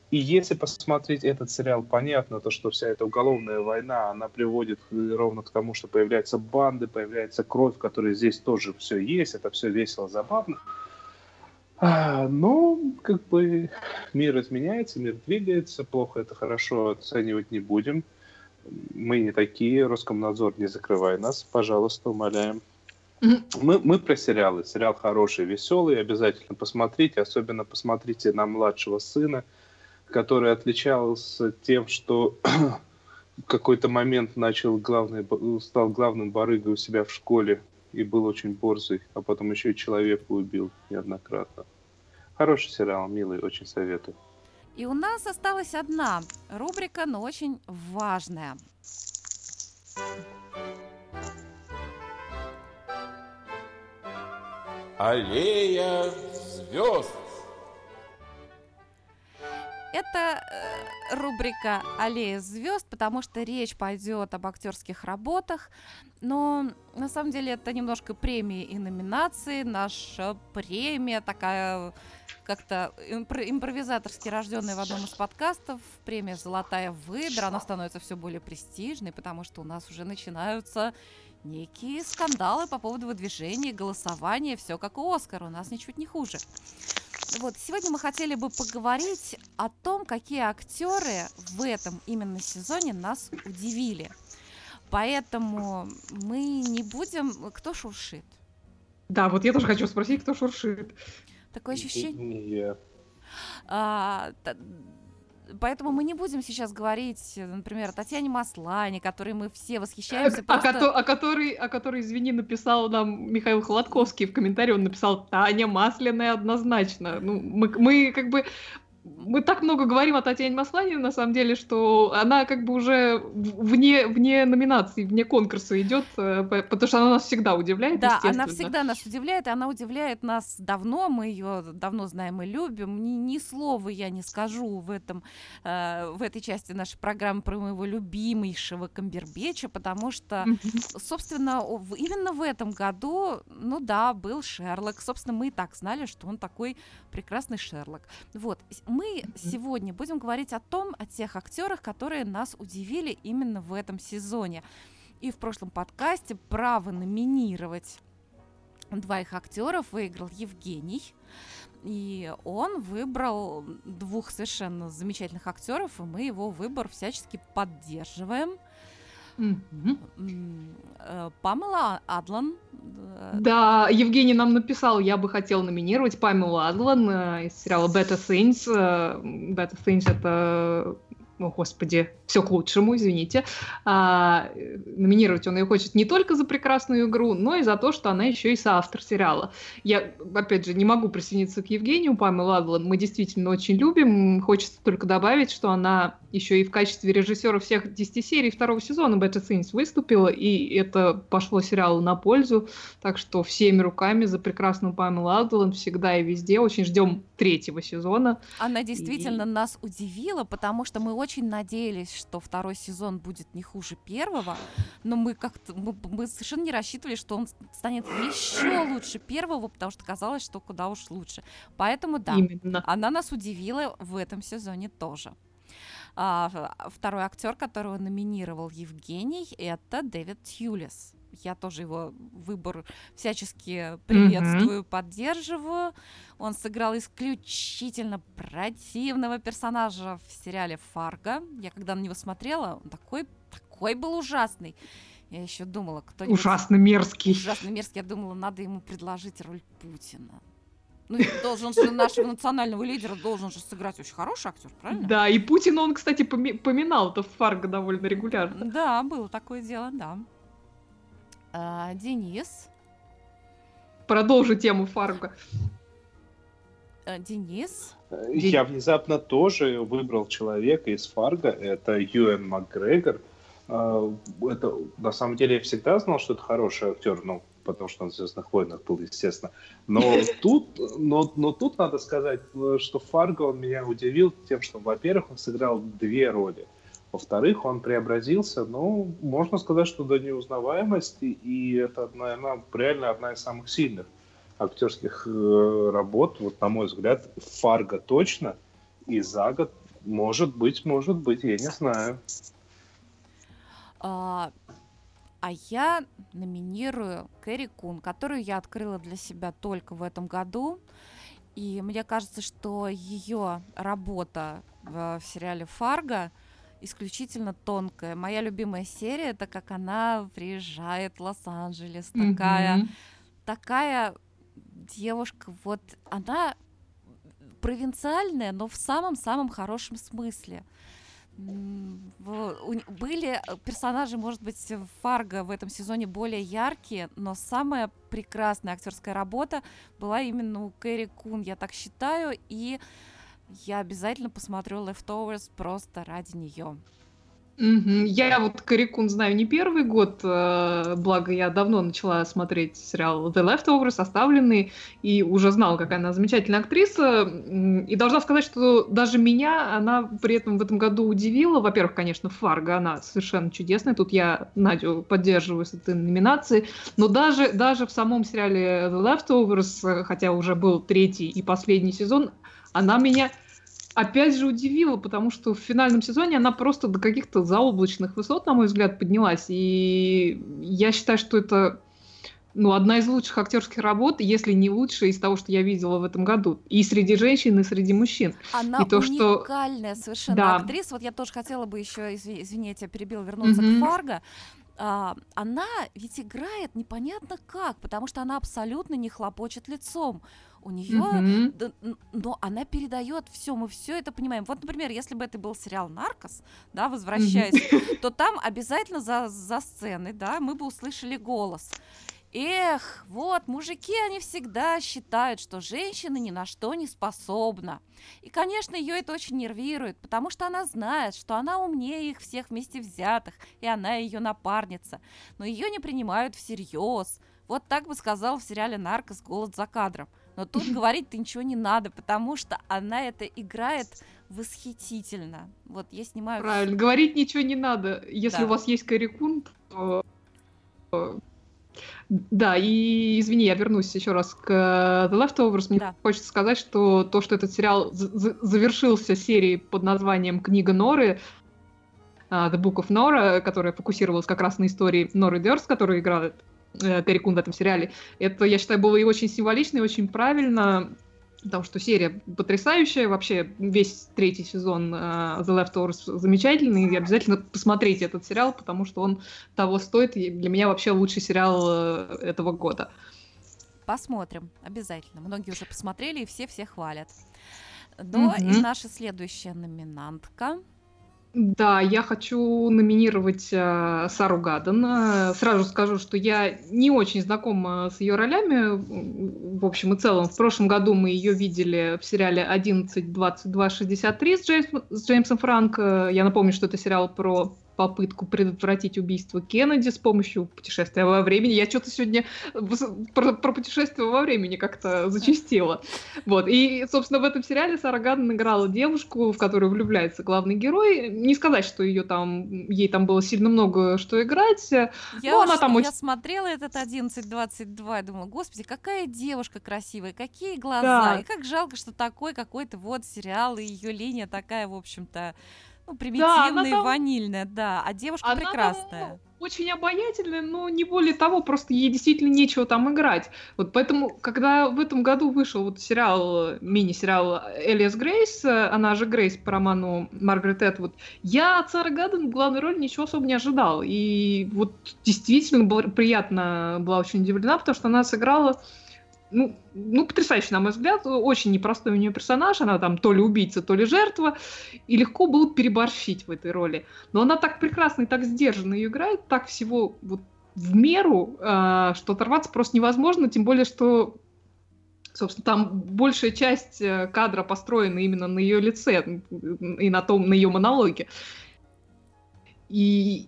И если посмотреть этот сериал, понятно, то, что вся эта уголовная война, она приводит ровно к тому, что появляются банды, появляется кровь, которая здесь тоже все есть, это все весело, забавно. А, но, как бы, мир изменяется, мир двигается, плохо это хорошо оценивать не будем. Мы не такие, Роскомнадзор, не закрывай нас, пожалуйста, умоляем. Мы, мы про сериалы. Сериал хороший, веселый, обязательно посмотрите. Особенно посмотрите на младшего сына, который отличался тем, что в какой-то момент начал главный, стал главным барыгой у себя в школе и был очень борзый, а потом еще и человека убил неоднократно. Хороший сериал, милый, очень советую. И у нас осталась одна рубрика, но очень важная. Аллея звезд. Это э, рубрика «Аллея звезд», потому что речь пойдет об актерских работах, но на самом деле это немножко премии и номинации. Наша премия такая как-то импро- импровизаторски рожденная в одном из подкастов, премия «Золотая выдра», она становится все более престижной, потому что у нас уже начинаются некие скандалы по поводу выдвижения, голосования, все как у Оскара, у нас ничуть не хуже. Вот, сегодня мы хотели бы поговорить о том, какие актеры в этом именно сезоне нас удивили. Поэтому мы не будем... Кто шуршит? Да, вот я тоже хочу спросить, кто шуршит. Такое ощущение. Не, А, Поэтому мы не будем сейчас говорить, например, о Татьяне Маслане, которой мы все восхищаемся. О, просто- кото- о которой, о которой, извини, написал нам Михаил Холодковский в комментарии. Он написал «Таня Масляная однозначно». Ну, мы, мы как бы... Мы так много говорим о Татьяне Маслане, на самом деле, что она как бы уже вне, вне номинации, вне конкурса идет, э, по- потому что она нас всегда удивляет, Да, она всегда нас удивляет, и она удивляет нас давно, мы ее давно знаем и любим. Ни, ни слова я не скажу в, этом, э, в этой части нашей программы про моего любимейшего Камбербеча, потому что собственно, именно в этом году, ну да, был Шерлок. Собственно, мы и так знали, что он такой прекрасный Шерлок. Вот, мы сегодня будем говорить о том, о тех актерах, которые нас удивили именно в этом сезоне. И в прошлом подкасте право номинировать двоих актеров выиграл Евгений. И он выбрал двух совершенно замечательных актеров, и мы его выбор всячески поддерживаем. Э, Памела Адлан. э, Да, Евгений нам написал, я бы хотел номинировать Памелу Адлан э, из сериала Better Things. Better Things это, о господи, все к лучшему, извините. А, номинировать он ее хочет не только за прекрасную игру, но и за то, что она еще и соавтор сериала. Я, опять же, не могу присоединиться к Евгению, Памелу Адлан мы действительно очень любим. Хочется только добавить, что она еще и в качестве режиссера всех 10 серий второго сезона Better Things выступила, и это пошло сериалу на пользу. Так что всеми руками за прекрасную Памелу Адлан всегда и везде. Очень ждем третьего сезона. Она действительно нас удивила, потому что мы очень надеялись, что второй сезон будет не хуже первого, но мы как-то мы, мы совершенно не рассчитывали, что он станет еще лучше первого, потому что казалось, что куда уж лучше. Поэтому да, Именно. она нас удивила в этом сезоне тоже. А, второй актер, которого номинировал Евгений, это Дэвид Тьюлис. Я тоже его выбор всячески приветствую, поддерживаю. Он сыграл исключительно противного персонажа в сериале «Фарго». Я когда на него смотрела, он такой, такой был ужасный. Я еще думала, кто-нибудь... Ужасно мерзкий. Ужасно мерзкий. Я думала, надо ему предложить роль Путина. Ну, должен же нашего национального лидера должен же сыграть очень хороший актер, правильно? Да, и Путин он, кстати, поми- поминал это в Фарго довольно регулярно. Да, было такое дело, да. А, Денис. Продолжу тему Фарго. А, Денис. Я внезапно тоже выбрал человека из Фарго, это Юэн Макгрегор. А, Это, на самом деле, я всегда знал, что это хороший актер, ну, потому что он в «Звездных войнах» был, естественно. Но тут, но, но тут надо сказать, э, что Фарго он меня удивил тем, что, во-первых, он сыграл две роли. Во-вторых, он преобразился, ну, можно сказать, что до неузнаваемости, и это, наверное, реально одна из самых сильных актерских э, работ, вот на мой взгляд, Фарго точно, и за год, может быть, может быть, я не знаю. А, а я номинирую Кэрри Кун, которую я открыла для себя только в этом году. И мне кажется, что ее работа в, в сериале Фарго исключительно тонкая. Моя любимая серия это как она приезжает в Лос-Анджелес, такая, Мгм. такая девушка, вот она провинциальная, но в самом-самом хорошем смысле. Были э, персонажи, может быть, Фарго в этом сезоне более яркие, но самая прекрасная актерская работа была именно у Кэрри Кун, я так считаю, и я обязательно посмотрю Leftovers просто ради нее. Я вот Карикун знаю не первый год, э, благо я давно начала смотреть сериал The Leftovers, оставленный, и уже знала, какая она замечательная актриса. И должна сказать, что даже меня она при этом в этом году удивила. Во-первых, конечно, Фарго, она совершенно чудесная. Тут я Надю поддерживаю с этой номинацией. Но даже, даже в самом сериале The Leftovers, э, хотя уже был третий и последний сезон, она меня опять же удивила, потому что в финальном сезоне она просто до каких-то заоблачных высот, на мой взгляд, поднялась. И я считаю, что это ну, одна из лучших актерских работ, если не лучшая из того, что я видела в этом году. И среди женщин, и среди мужчин. Она И то, что- уникальная совершенно Да. актриса. Вот я тоже хотела бы еще, изви- извини, я тебя перебила, вернуться Мгм. к Фарго. А, она ведь играет непонятно как, потому что она абсолютно не хлопочет лицом. У нее, Мгм. да, но она передает все, мы все это понимаем. Вот, например, если бы это был сериал Наркос, да, возвращаясь, то там обязательно за, за сценой, да, мы бы услышали голос. Эх, вот, мужики, они всегда считают, что женщина ни на что не способна. И, конечно, ее это очень нервирует, потому что она знает, что она умнее их всех вместе взятых, и она ее напарница. Но ее не принимают всерьез. Вот так бы сказал в сериале «Наркос. Голод за кадром». Но тут говорить-то ничего не надо, потому что она это играет восхитительно. Вот я снимаю... Правильно, говорить ничего не надо. Если Да. у вас есть Карикун, то... э, Да, и извини, я вернусь еще раз к э, The Leftovers. Мне Да. хочется сказать, что то, что этот сериал за- за- завершился серией под названием «Книга Норы», а, The Book of Nora, которая фокусировалась как раз на истории Норы Дёрст, которая играет э, Терри Кун в этом сериале. Это, я считаю, было и очень символично, и очень правильно, потому что серия потрясающая, вообще весь третий сезон э, The Leftovers замечательный, и обязательно посмотрите этот сериал, потому что он того стоит, и для меня вообще лучший сериал э, этого года. Посмотрим, обязательно. Многие уже посмотрели, и все-все хвалят. Но и Мгм. наша следующая номинантка. Да, я хочу номинировать э, Сару Гадден. Сразу скажу, что я не очень знакома с ее ролями. В общем и целом, в прошлом году мы ее видели в сериале 11.22.63 с, Джеймс- с Джеймсом Франко. Я напомню, что это сериал про попытку предотвратить убийство Кеннеди с помощью путешествия во времени. Я что-то сегодня про, про путешествие во времени как-то зачастила. Вот. И, собственно, в этом сериале Сара Гадден играла девушку, в которую влюбляется главный герой. Не сказать, что ее там, ей там было сильно много что играть. Я, Ну, она там я очень- смотрела этот 11.22 и думала, господи, какая девушка красивая, какие глаза. Да. И как жалко, что такой какой-то вот сериал, и ее линия такая, в общем-то, ну, примитивная и там- ванильная, да. А девушка Она там, прекрасная. ну, очень обаятельная, но не более того, просто ей действительно нечего там играть. Вот поэтому, когда в этом году вышел вот сериал, мини-сериал Элиас Грейс, она же Грейс по роману Маргарет Этвуд, я от Сары Гадден в главной роли ничего особо не ожидал. И вот действительно было приятно, была очень удивлена, потому что она сыграла ну, ну, потрясающе, на мой взгляд, очень непростой у нее персонаж, она там то ли убийца, то ли жертва, и легко было переборщить в этой роли. Но она так прекрасно и так сдержанно ее играет, так всего вот в меру, а, что оторваться просто невозможно, тем более, что Собственно, там большая часть э, кадра построена именно на ее лице и на том, на ее монологе. И,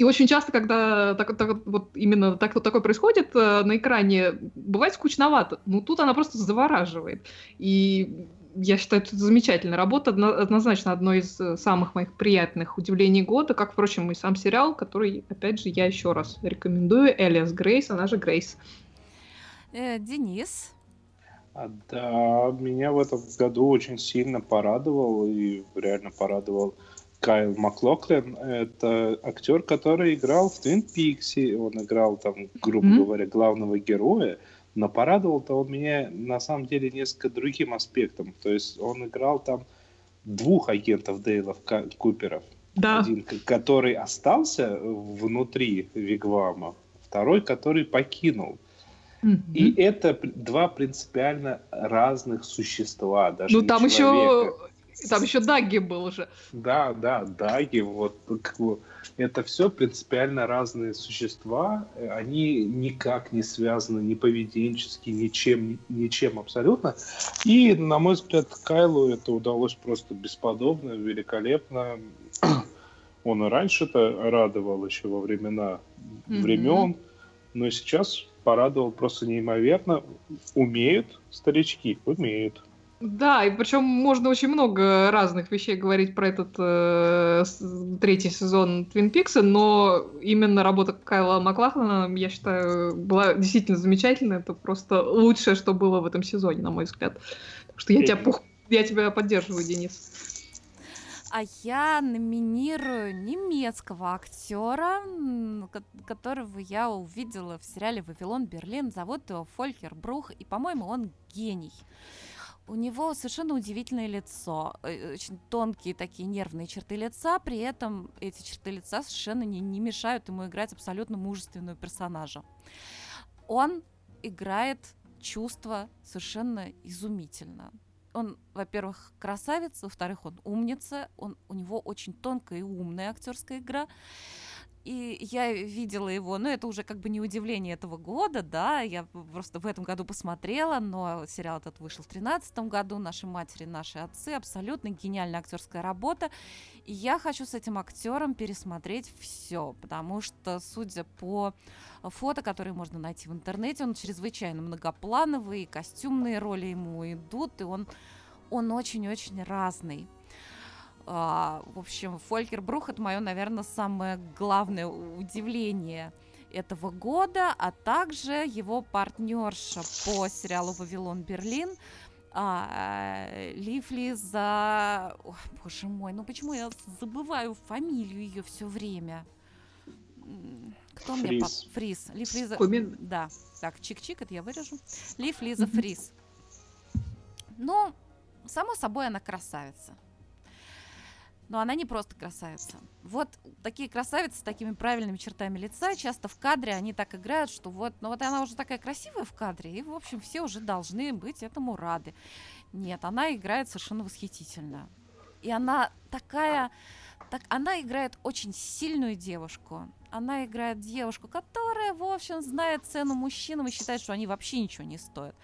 и очень часто, когда так, так- вот именно так, вот такое происходит э, на экране, бывает скучновато. Ну, тут она просто завораживает. И я считаю, это замечательная работа, одно- однозначно одно из э, самых моих приятных удивлений года, как, впрочем, и сам сериал, который, опять же, я еще раз рекомендую. Элиас Грейс, она же Грейс. Э, Денис. А, Да, меня в этом году очень сильно порадовал и реально порадовал Кайл Маклоклин. Это актер, который играл в Твин Пикси. Он играл там, грубо Мгм. говоря, главного героя. Но порадовал-то он меня на самом деле несколько другим аспектом. То есть он играл там двух агентов Дейлов Куперов. Да. Один, который остался внутри Вигвама, второй, который покинул. Мгм. И это два принципиально разных существа, даже Ну, там человека. еще... Там еще Даги был же. Да, да, даги, вот как бы, это все принципиально разные существа, они никак не связаны ни поведенчески, ничем, ничем абсолютно. И, на мой взгляд, Кайлу это удалось просто бесподобно, великолепно. Он и раньше-то радовал еще во времена Мгм. времен, но сейчас порадовал просто неимоверно. Умеют старички, умеют. Да, и причем можно очень много разных вещей говорить про этот э, третий сезон Твин Пикса, но именно работа Кайла Маклахлана, я считаю, была действительно замечательная. Это просто лучшее, что было в этом сезоне, на мой взгляд. Так что я тебя, пух- я тебя поддерживаю, Денис. А я номинирую немецкого актера, которого я увидела в сериале «Вавилон Берлин». Зовут его Фолькер Брух, и, по-моему, он гений. У него совершенно удивительное лицо, э, очень тонкие такие нервные черты лица, при этом эти черты лица совершенно не, не мешают ему играть абсолютно мужественного персонажа. Он играет чувство совершенно изумительно. Он, во-первых, красавец, во-вторых, он умница, он, у него очень тонкая и умная актерская игра. И я видела его, ну, это уже как бы не удивление этого года, да, я просто в этом году посмотрела, но сериал этот вышел в 2013 году, «Наши матери, наши отцы», абсолютно гениальная актерская работа, и я хочу с этим актером пересмотреть все, потому что, судя по фото, которые можно найти в интернете, он чрезвычайно многоплановый, костюмные роли ему идут, и он, он очень-очень разный. А, в общем, Фолькер Брух это мое, наверное, самое главное удивление этого года, а также его партнерша по сериалу «Вавилон Берлин», а, Лифли за... О, боже мой, ну почему я забываю фамилию ее все время? Кто Фриз. мне... По... Фриз. Лиф Лиза... Да. Так, чик-чик, это я вырежу. Лиф Лиза Фриз. Ну, само собой, она красавица. Но она не просто красавица. Вот такие красавицы с такими правильными чертами лица, часто в кадре они так играют, что вот, ну вот она уже такая красивая в кадре, и, в общем, все уже должны быть этому рады. Нет, она играет совершенно восхитительно. И она такая, так, она играет очень сильную девушку. Она играет девушку, которая, в общем, знает цену мужчинам и считает, что они вообще ничего не стоят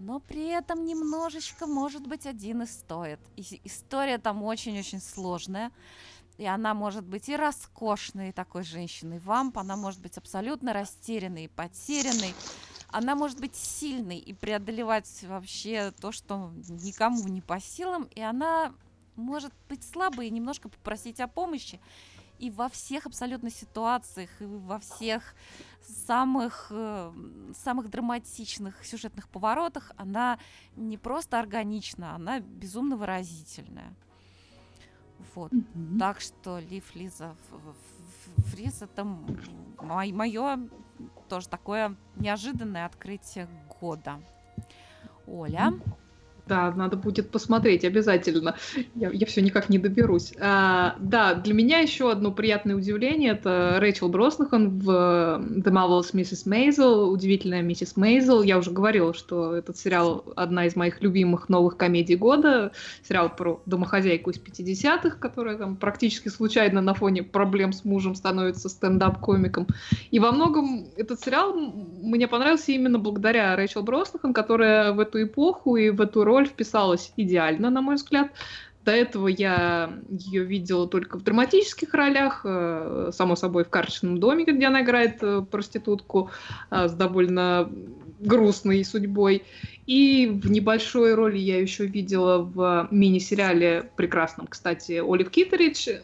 но при этом немножечко, может быть, один и стоит. И история там очень-очень сложная. И она может быть и роскошной такой женщиной вамп, она может быть абсолютно растерянной и потерянной. Она может быть сильной и преодолевать вообще то, что никому не по силам. И она может быть слабой и немножко попросить о помощи. И во всех абсолютно ситуациях, и во всех самых, э, самых драматичных сюжетных поворотах она не просто органична, она безумно выразительная. Вот. Mm-hmm. Так что Лив Лиза Фриз это мое тоже такое неожиданное открытие года. Оля. Mm-hmm. Да, надо будет посмотреть обязательно. Я, я все никак не доберусь. А, да, для меня еще одно приятное удивление это Рэйчел Броснахан в The Marvelous Mrs. Maisel, удивительная миссис Мейзел. Я уже говорила, что этот сериал одна из моих любимых новых комедий года. Сериал про домохозяйку из 50-х, которая там практически случайно на фоне проблем с мужем становится стендап-комиком. И во многом этот сериал мне понравился именно благодаря Рэйчел Броснахан, которая в эту эпоху и в эту роль роль вписалась идеально, на мой взгляд. До этого я ее видела только в драматических ролях, э, само собой, в «Карточном домике», где она играет э, проститутку э, с довольно грустной судьбой. И в небольшой роли я еще видела в мини-сериале прекрасном, кстати, Олив Китеридж.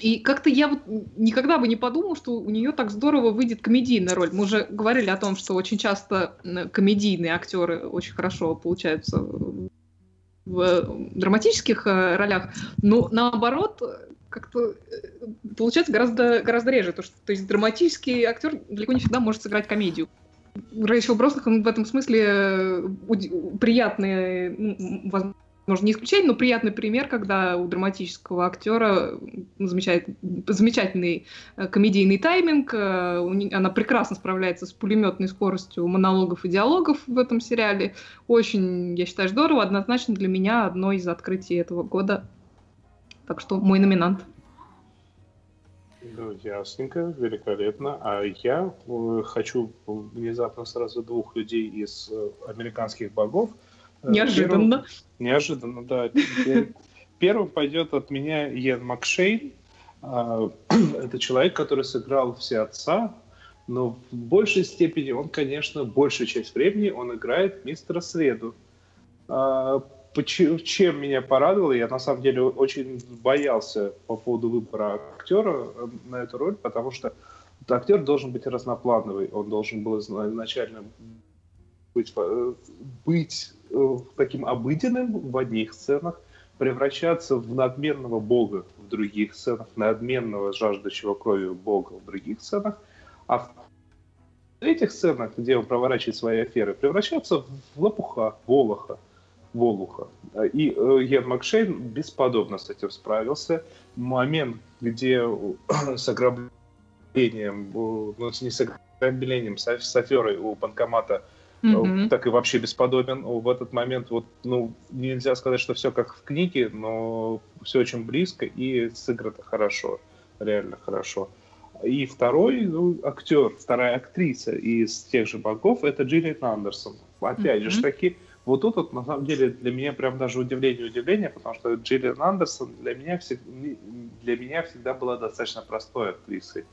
И как-то я вот никогда бы не подумал, что у нее так здорово выйдет комедийная роль. Мы уже говорили о том, что очень часто комедийные актеры очень хорошо получаются в драматических э, ролях, но наоборот, как-то э, получается гораздо, гораздо реже. То, что, то есть драматический актер далеко не всегда может сыграть комедию. Рэйчел Броснахан в этом смысле э, приятный, возможно, может, не исключение, но приятный пример, когда у драматического актера замечательный, замечательный э, комедийный тайминг, э, она прекрасно справляется с пулеметной скоростью монологов и диалогов в этом сериале. Очень, я считаю, здорово, однозначно для меня одно из открытий этого года. Так что мой номинант. Ну, ясненько, великолепно. А я э, хочу внезапно сразу двух людей из американских богов – неожиданно. Первым, неожиданно, да. Первым пойдет от меня Йен Макшейн. А, это человек, который сыграл все отца, но в большей степени он, конечно, большую часть времени он играет мистера Среду. А, чем меня порадовало, я на самом деле очень боялся по поводу выбора актера э, на эту роль, потому что актер должен быть разноплановый, он должен был изначально быть, э, быть Э, таким обыденным в одних сценах, превращаться в надменного бога в других сценах, надменного жаждущего крови бога в других сценах, а в этих сценах, где он проворачивает свои аферы, превращаться в лопуха, волоха, волуха. И э, Ян Макшейн бесподобно с этим справился. Момент, где с ограблением, ну, не с ограблением, с аферой у банкомата mm-hmm. так и вообще бесподобен. В этот момент вот, ну, нельзя сказать, что все как в книге, но все очень близко и сыграно хорошо, реально хорошо. И второй ну, актер, вторая актриса из тех же богов, это Джиллиан Андерсон. Опять mm-hmm. же таки, вот тут вот, на самом деле для меня прям даже удивление удивление, потому что Джиллиан Андерсон для меня, всегда, для меня всегда была достаточно простой актрисой.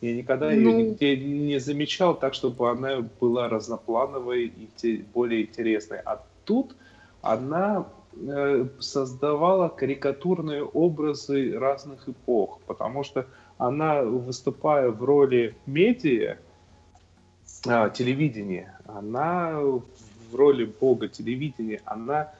Я никогда ну... ее нигде не замечал так, чтобы она была разноплановой и более интересной. А тут она э, создавала карикатурные образы разных эпох, потому что она, выступая в роли медиа, а, телевидения, она в роли бога телевидения, она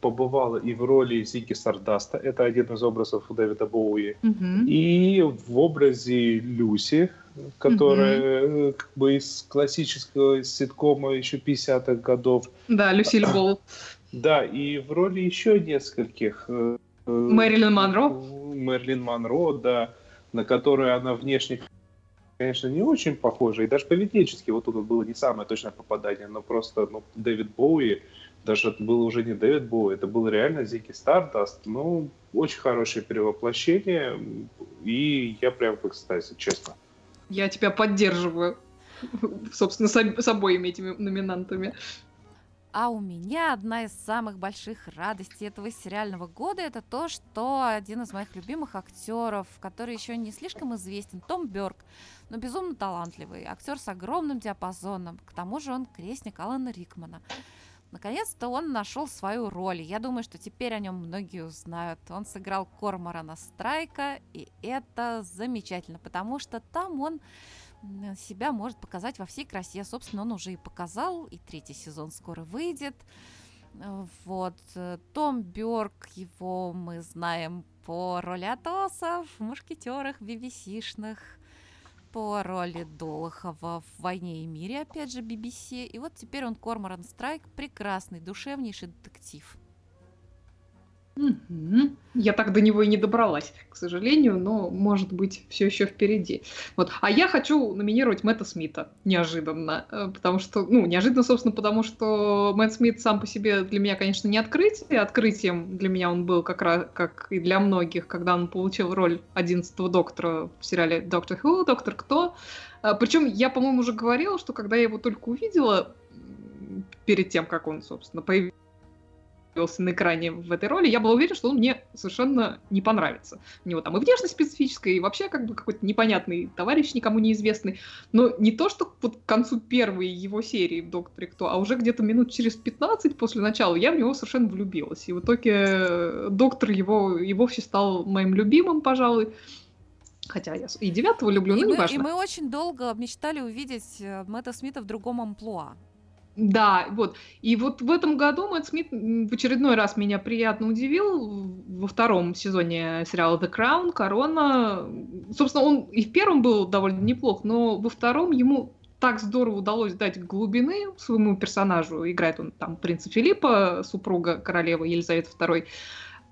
побывала и в роли Зики Сардаста, это один из образов у Дэвида Боуи, mm-hmm. и в образе Люси, которая mm-hmm. как бы из классического ситкома еще 50-х годов. Да, Люсиль Болл. Да, и в роли еще нескольких. Э, Мэрилин Монро. Мэрилин Монро, да, на которую она внешне конечно, не очень похожа, и даже поведенчески вот тут было не самое точное попадание, но просто ну, Дэвид Боуи, даже это было уже не Дэвид Боуи, это был реально Зики Стардаст, ну, очень хорошее перевоплощение, и я прям в экстазе, честно. Я тебя поддерживаю, собственно, с обоими этими номинантами. А у меня одна из самых больших радостей этого сериального года это то, что один из моих любимых актеров, который еще не слишком известен, Том Бёрк, но безумно талантливый, актер с огромным диапазоном. К тому же он крестник Алана Рикмана. Наконец-то он нашел свою роль. Я думаю, что теперь о нем многие узнают. Он сыграл Корморана Страйка, и это замечательно, потому что там он себя может показать во всей красе. Собственно, он уже и показал, и третий сезон скоро выйдет. Вот. Том Бёрк, его мы знаем по роли Атоса в «Мушкетерах», BBC-шных, по роли Долохова в «Войне и мире», опять же, BBC. И вот теперь он Корморан Страйк, прекрасный, душевнейший детектив. Я так до него и не добралась, к сожалению, но, может быть, все еще впереди. Вот. А я хочу номинировать Мэтта Смита неожиданно, э, потому что, ну, неожиданно, собственно, потому что Мэтт Смит сам по себе для меня, конечно, не открытие. Открытием для меня он был как раз, как и для многих, когда он получил роль 11-го доктора в сериале «Доктор Ху», «Доктор Кто». Э, Причем я, по-моему, уже говорила, что когда я его только увидела, перед тем, как он, собственно, появился появился на экране в этой роли, я была уверена, что он мне совершенно не понравится. У него там и внешность специфическая, и вообще как бы какой-то непонятный товарищ, никому неизвестный. Но не то, что вот к концу первой его серии в «Докторе Кто», а уже где-то минут через 15 после начала я в него совершенно влюбилась. И в итоге э, доктор его и вовсе стал моим любимым, пожалуй. Хотя я и девятого люблю, и но мы, неважно. И мы очень долго мечтали увидеть э, Мэтта Смита в другом амплуа. Да, вот. И вот в этом году Мэтт Смит в очередной раз меня приятно удивил во втором сезоне сериала The Crown, Корона. Собственно, он и в первом был довольно неплох, но во втором ему так здорово удалось дать глубины своему персонажу. Играет он там принца Филиппа, супруга королевы Елизаветы II.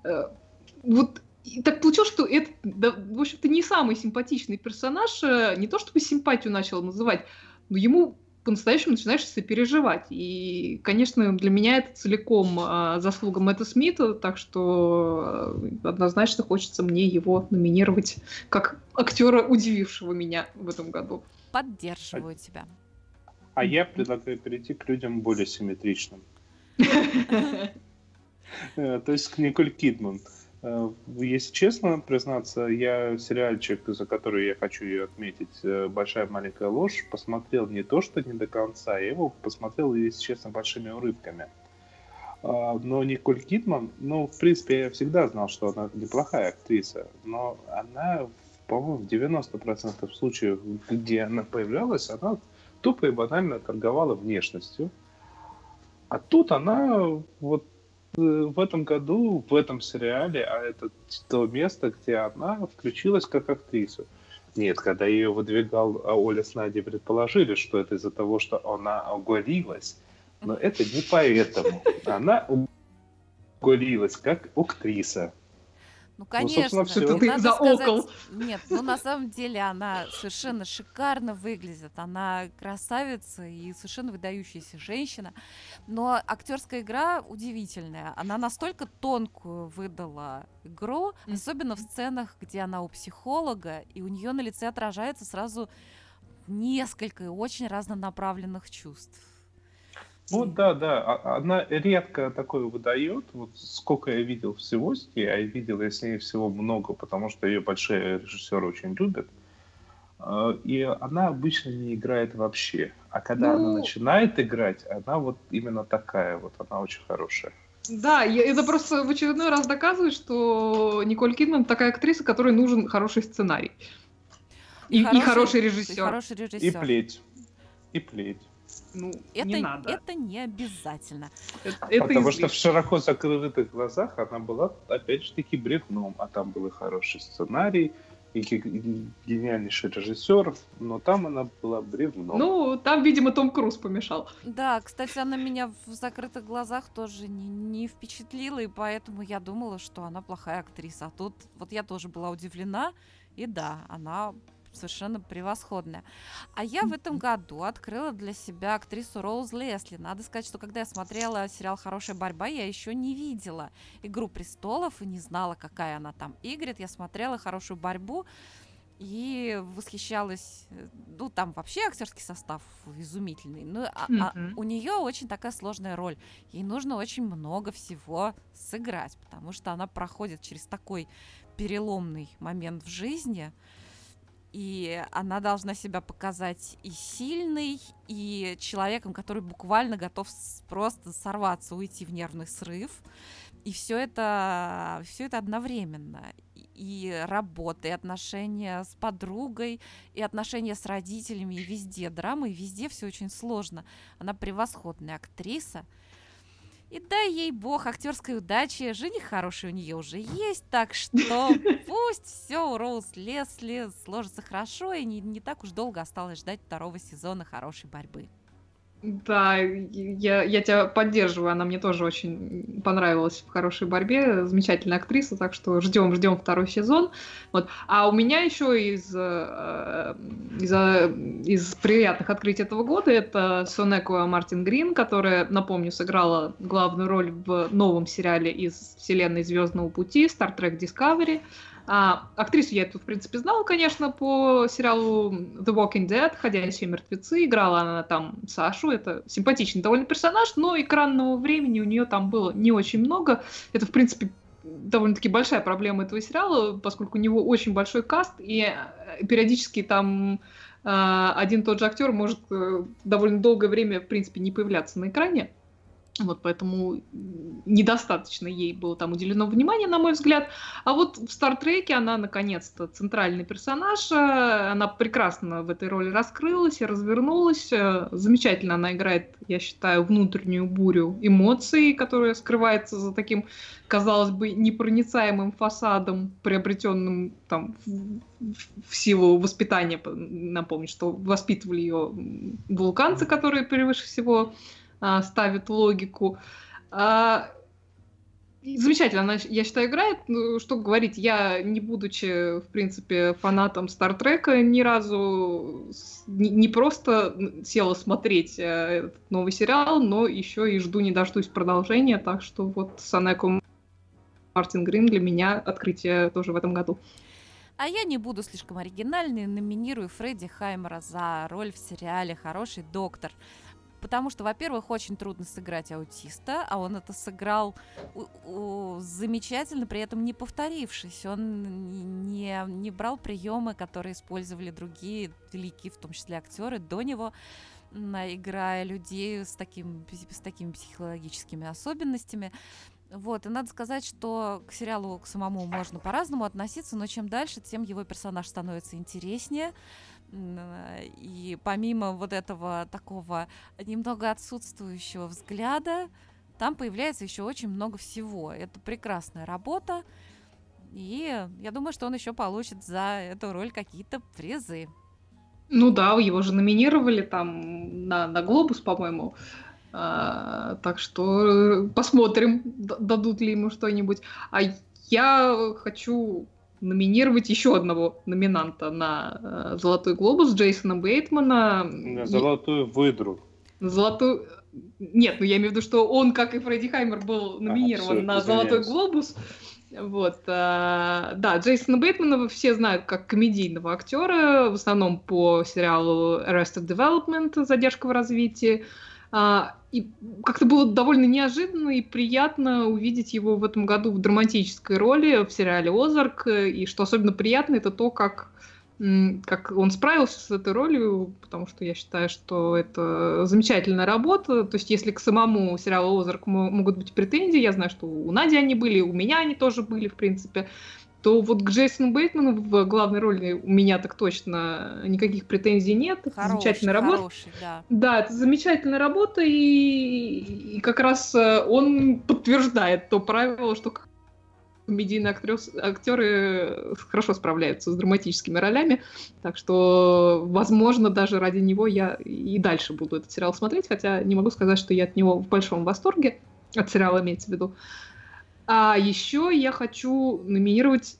Э, вот и так получилось, что это, да, в общем-то, не самый симпатичный персонаж. Э, не то чтобы симпатию начал называть, но ему по-настоящему начинаешь сопереживать. И, конечно, для меня это целиком э, заслуга Мэтта Смита, так что э, однозначно хочется мне его номинировать как актера, удивившего меня в этом году. Поддерживаю тебя. А я предлагаю перейти к людям более симметричным. Э, то есть к Николь Кидман. Э, если честно признаться, я сериальчик, за который я хочу ее отметить, э, «Большая маленькая ложь», посмотрел не то, что не до конца, я его посмотрел, если честно, большими урывками. А, но Николь Кидман, ну, в принципе, я всегда знал, что она неплохая актриса, но она, по-моему, в 90% случаев, где она появлялась, она тупо и банально торговала внешностью. А тут она вот в этом году, в этом сериале, а это то место, где она включилась как актриса. Нет, когда ее выдвигал а Оля с Надей, предположили, что это из-за того, что она оголилась. Но это не поэтому. Она оголилась как актриса. Ну, конечно. собственно, всё. Ты Надо заокол. сказать- Нет, ну на самом деле она совершенно шикарно выглядит. Она красавица и совершенно выдающаяся женщина. Но актерская игра удивительная. Она настолько тонкую выдала игру, особенно в сценах, где она у психолога, и у нее на лице отражается сразу несколько очень разнонаправленных чувств. Ну да, да, а- она редко такое выдает. Вот сколько я видел всего с ней, а я видел я с ней всего много, потому что ее большие режиссеры очень любят. А, И она обычно не играет вообще. А когда она Ну- начинает играть, она вот именно такая вот, она очень хорошая. Да, я- это просто в очередной раз доказывает, что Николь Кидман такая актриса, которой нужен хороший сценарий. И, и хороший и режиссер. хороший И режиссер. плеть. И плеть. Ну, Это, не надо. это не обязательно. Это, это Потому что в широко закрытых глазах она была, опять же таки, бревном. А там был и хороший сценарий, и гениальнейший режиссер, но там она была бревном. Ну, там, видимо, Том Круз помешал. Да, кстати, она меня в закрытых глазах тоже не, не впечатлила, и поэтому я думала, что она плохая актриса. А тут вот я тоже была удивлена, и да, она совершенно превосходная. А я в этом году открыла для себя актрису Роуз Лесли. Надо сказать, что когда я смотрела сериал «Хорошая борьба», я еще не видела «Игру престолов» и не знала, какая она там играет. Я смотрела «Хорошую борьбу», и восхищалась. Ну, там вообще актерский состав изумительный. Ну, а- а Мгм. у нее очень такая сложная роль. Ей нужно очень много всего сыграть, потому что она проходит через такой переломный момент в жизни. И она должна себя показать и сильной, и человеком, который буквально готов просто сорваться, уйти в нервный срыв. И все это, все это одновременно. И- работа, и отношения с подругой, и отношения с родителями, и везде драма, и везде все очень сложно. Она превосходная актриса. И дай ей бог актерской удачи, жених хороший у нее уже есть, так что пусть все у Роуз Лесли сложится хорошо, и не, не так уж долго осталось ждать второго сезона хорошей борьбы. Да, я, я тебя поддерживаю, она мне тоже очень понравилась в хорошей борьбе, замечательная актриса, так что ждем, ждем второй сезон. Вот. А у меня еще из, э, из, э, из приятных открытий этого года это Сонеко Мартин Грин, которая, напомню, сыграла главную роль в новом сериале из вселенной Звездного пути Star Trek Discovery. А, актрису я эту, в принципе, знала, конечно, по сериалу The Walking Dead, «Ходячие мертвецы». Играла она там Сашу. Это симпатичный довольно персонаж, но экранного времени у нее там было не очень много. Это, в принципе, довольно-таки большая проблема этого сериала, поскольку у него очень большой каст, и э, периодически там э, один тот же актер может э, довольно долгое время, в принципе, не появляться на экране. Вот поэтому недостаточно ей было там уделено внимания, на мой взгляд. А вот в Стартреке она наконец-то центральный персонаж. э, Она прекрасно в этой роли раскрылась и развернулась. Э, Замечательно она играет, я считаю, внутреннюю бурю эмоций, которая скрывается за таким, казалось бы, непроницаемым фасадом, приобретенным там в, силу воспитания. Напомню, что воспитывали ее вулканцы, которые превыше всего а, ставят логику. А, Замечательно, она, я считаю, играет. Ну, что говорить, я, не будучи, в принципе, фанатом Стартрека, ни разу не, не просто села смотреть э, этот новый сериал, но еще и жду не дождусь продолжения. Так что вот Санеко Мартин Грин для меня открытие тоже в этом году. А я не буду слишком оригинальной, номинирую Фредди Хаймера за роль в сериале «Хороший доктор». Потому что, во-первых, очень трудно сыграть аутиста, а он это сыграл замечательно, при этом не повторившись. Он не, не брал приемы, которые использовали другие великие, в том числе актеры, до него, играя людей с, таким, с такими психологическими особенностями. Вот, и надо сказать, что к сериалу к самому можно по-разному относиться, но чем дальше, тем его персонаж становится интереснее. И помимо вот этого такого немного отсутствующего взгляда, там появляется еще очень много всего. Это прекрасная работа. И я думаю, что он еще получит за эту роль какие-то призы. Ну да, его же номинировали там на, на Глобус, по-моему. А, так что посмотрим, дадут ли ему что-нибудь. А я хочу номинировать еще одного номинанта на э, «Золотой глобус» Джейсона Бейтмана. «Золотую выдру». «Золотую...» Нет, ну я имею в виду, что он, как и Фредди Хаймер, был номинирован а, на «Золотой глобус». Вот, а, да, Джейсона Бейтмана все знают как комедийного актера, в основном по сериалу Arrested Development «Задержка в развитии». А, и как-то было довольно неожиданно и приятно увидеть его в этом году в драматической роли в сериале «Озарк». И что особенно приятно, это то, как как он справился с этой ролью, потому что я считаю, что это замечательная работа. То есть, если к самому сериалу «Озарк» могут быть претензии, я знаю, что у Нади они были, у меня они тоже были, в принципе, то вот к Джейсону Бейтману в главной роли у меня так точно никаких претензий нет. Хороший, замечательная работа. Хороший, да. да, это замечательная работа, и, и как раз э, он подтверждает то правило, что комедийные актрес, актеры хорошо справляются с драматическими ролями, так что, возможно, даже ради него я и дальше буду этот сериал смотреть, хотя не могу сказать, что я от него в большом восторге, от сериала имеется в виду. А еще я хочу номинировать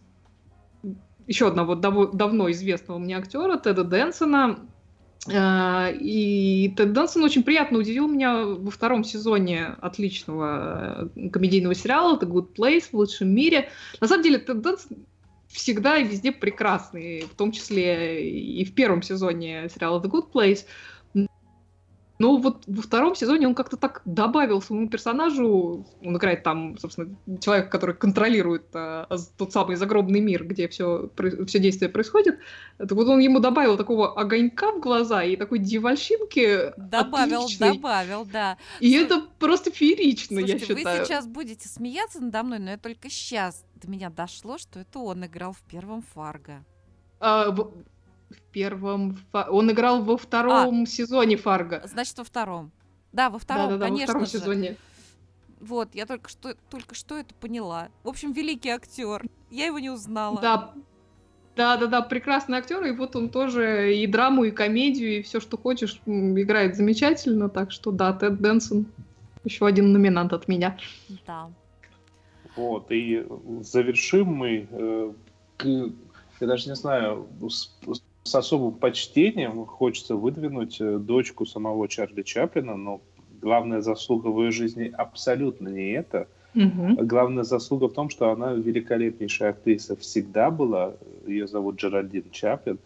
еще одного дав- давно известного мне актера Теда Дэнсона а, и Тед Дансон очень приятно удивил меня во втором сезоне отличного э, комедийного сериала The Good Place в лучшем мире. На самом деле, Тед Дансон всегда и везде прекрасный, в том числе и в первом сезоне сериала The Good Place. Но вот во втором сезоне он как-то так добавил своему персонажу, он играет там, собственно, человека, который контролирует а, тот самый загробный мир, где все, все действие происходит. Так вот он ему добавил такого огонька в глаза и такой дьявольщинки Добавил, отличной. добавил, да. И Слушай, это просто феерично, Слушайте, я считаю. вы сейчас будете смеяться надо мной, но я только сейчас до меня дошло, что это он играл в первом Фарго. А, в первом... Он играл во втором а, сезоне Фарго. Значит, во втором. Да, во втором, Да-да-да, конечно во втором же. сезоне. Вот, я только что, только что это поняла. В общем, великий актер. Я его не узнала. Да, да, да, да, прекрасный актер, и вот он тоже и драму, и комедию, и все, что хочешь, играет замечательно. Так что да, Тед Дэнсон еще один номинант от меня. Да. Вот, и завершим мы, э, я даже не знаю, с, с особым почтением хочется выдвинуть э, дочку самого Чарли Чаплина, но главная заслуга в ее жизни абсолютно не это. Угу. Главная заслуга в том, что она великолепнейшая актриса всегда была. Ее зовут Джеральдин Чаплин.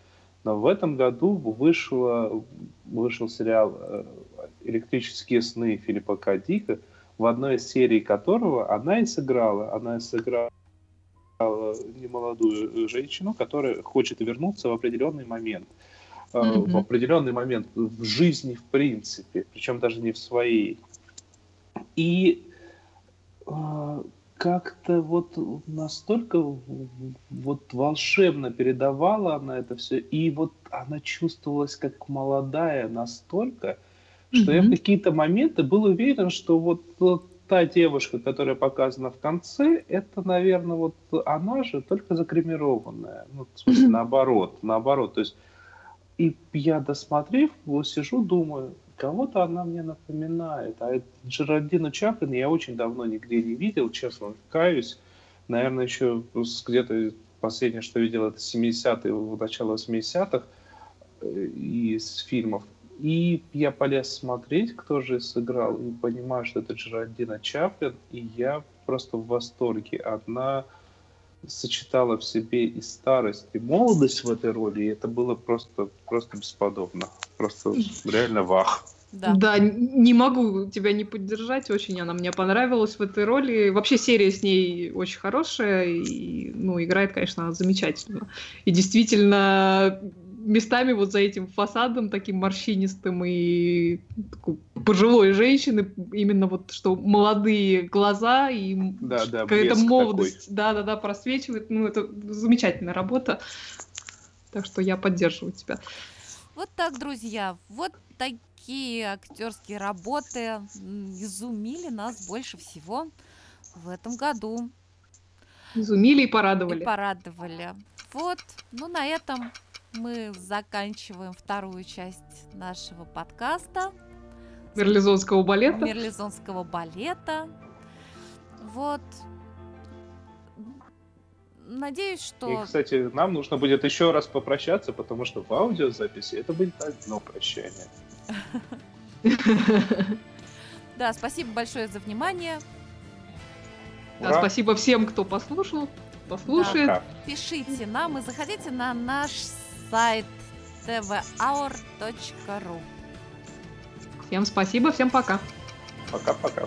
Но в этом году вышла, вышел сериал э, «Электрические сны» Филиппа К. Дика, в одной из серий которого она и сыграла. Она и сыграла немолодую женщину, которая хочет вернуться в определенный момент. Mm-hmm. В определенный момент в жизни, в принципе, причем даже не в своей. И э, как-то вот настолько вот волшебно передавала она это все, и вот она чувствовалась как молодая настолько, что mm-hmm. я в какие-то моменты был уверен, что вот, вот та девушка, которая показана в конце, это, наверное, вот она же, только загримированная. Ну, в смысле, наоборот, наоборот. То есть, и я, досмотрев, вот сижу, думаю, кого-то она мне напоминает. А Джеральдину Чаплин я очень давно нигде не видел, честно каюсь. Наверное, еще где-то последнее, что видел, это 70-е, начало 80-х э, из фильмов. И я полез смотреть, кто же сыграл, и понимаю, что это Джеральдина Чаплин, и я просто в восторге. Она сочетала в себе и старость, и молодость в этой роли, и это было просто, просто бесподобно. Просто реально вах. Да. да, не могу тебя не поддержать, очень она мне понравилась в этой роли. Вообще серия с ней очень хорошая, и, ну, играет, конечно, она замечательно. И действительно, местами вот за этим фасадом таким морщинистым и такой пожилой женщины, именно вот что молодые глаза и да, да, какая-то молодость, да-да-да, просвечивает. Ну, это замечательная работа. Так что я поддерживаю тебя. Вот так, друзья, вот такие актерские работы изумили нас больше всего в этом году. Изумили и порадовали. И порадовали. Вот, ну на этом мы заканчиваем вторую часть нашего подкаста. Мерлизонского балета. Мерлизонского балета. Вот. надеюсь, И, что... кстати, нам нужно будет еще раз попрощаться, потому что в аудиозаписи это будет одно прощание. Да, спасибо большое за внимание. Да, спасибо всем, кто послушал, послушает. Пока. Пишите нам и заходите на наш сайт tvaur.ru Всем спасибо, всем пока. Пока-пока.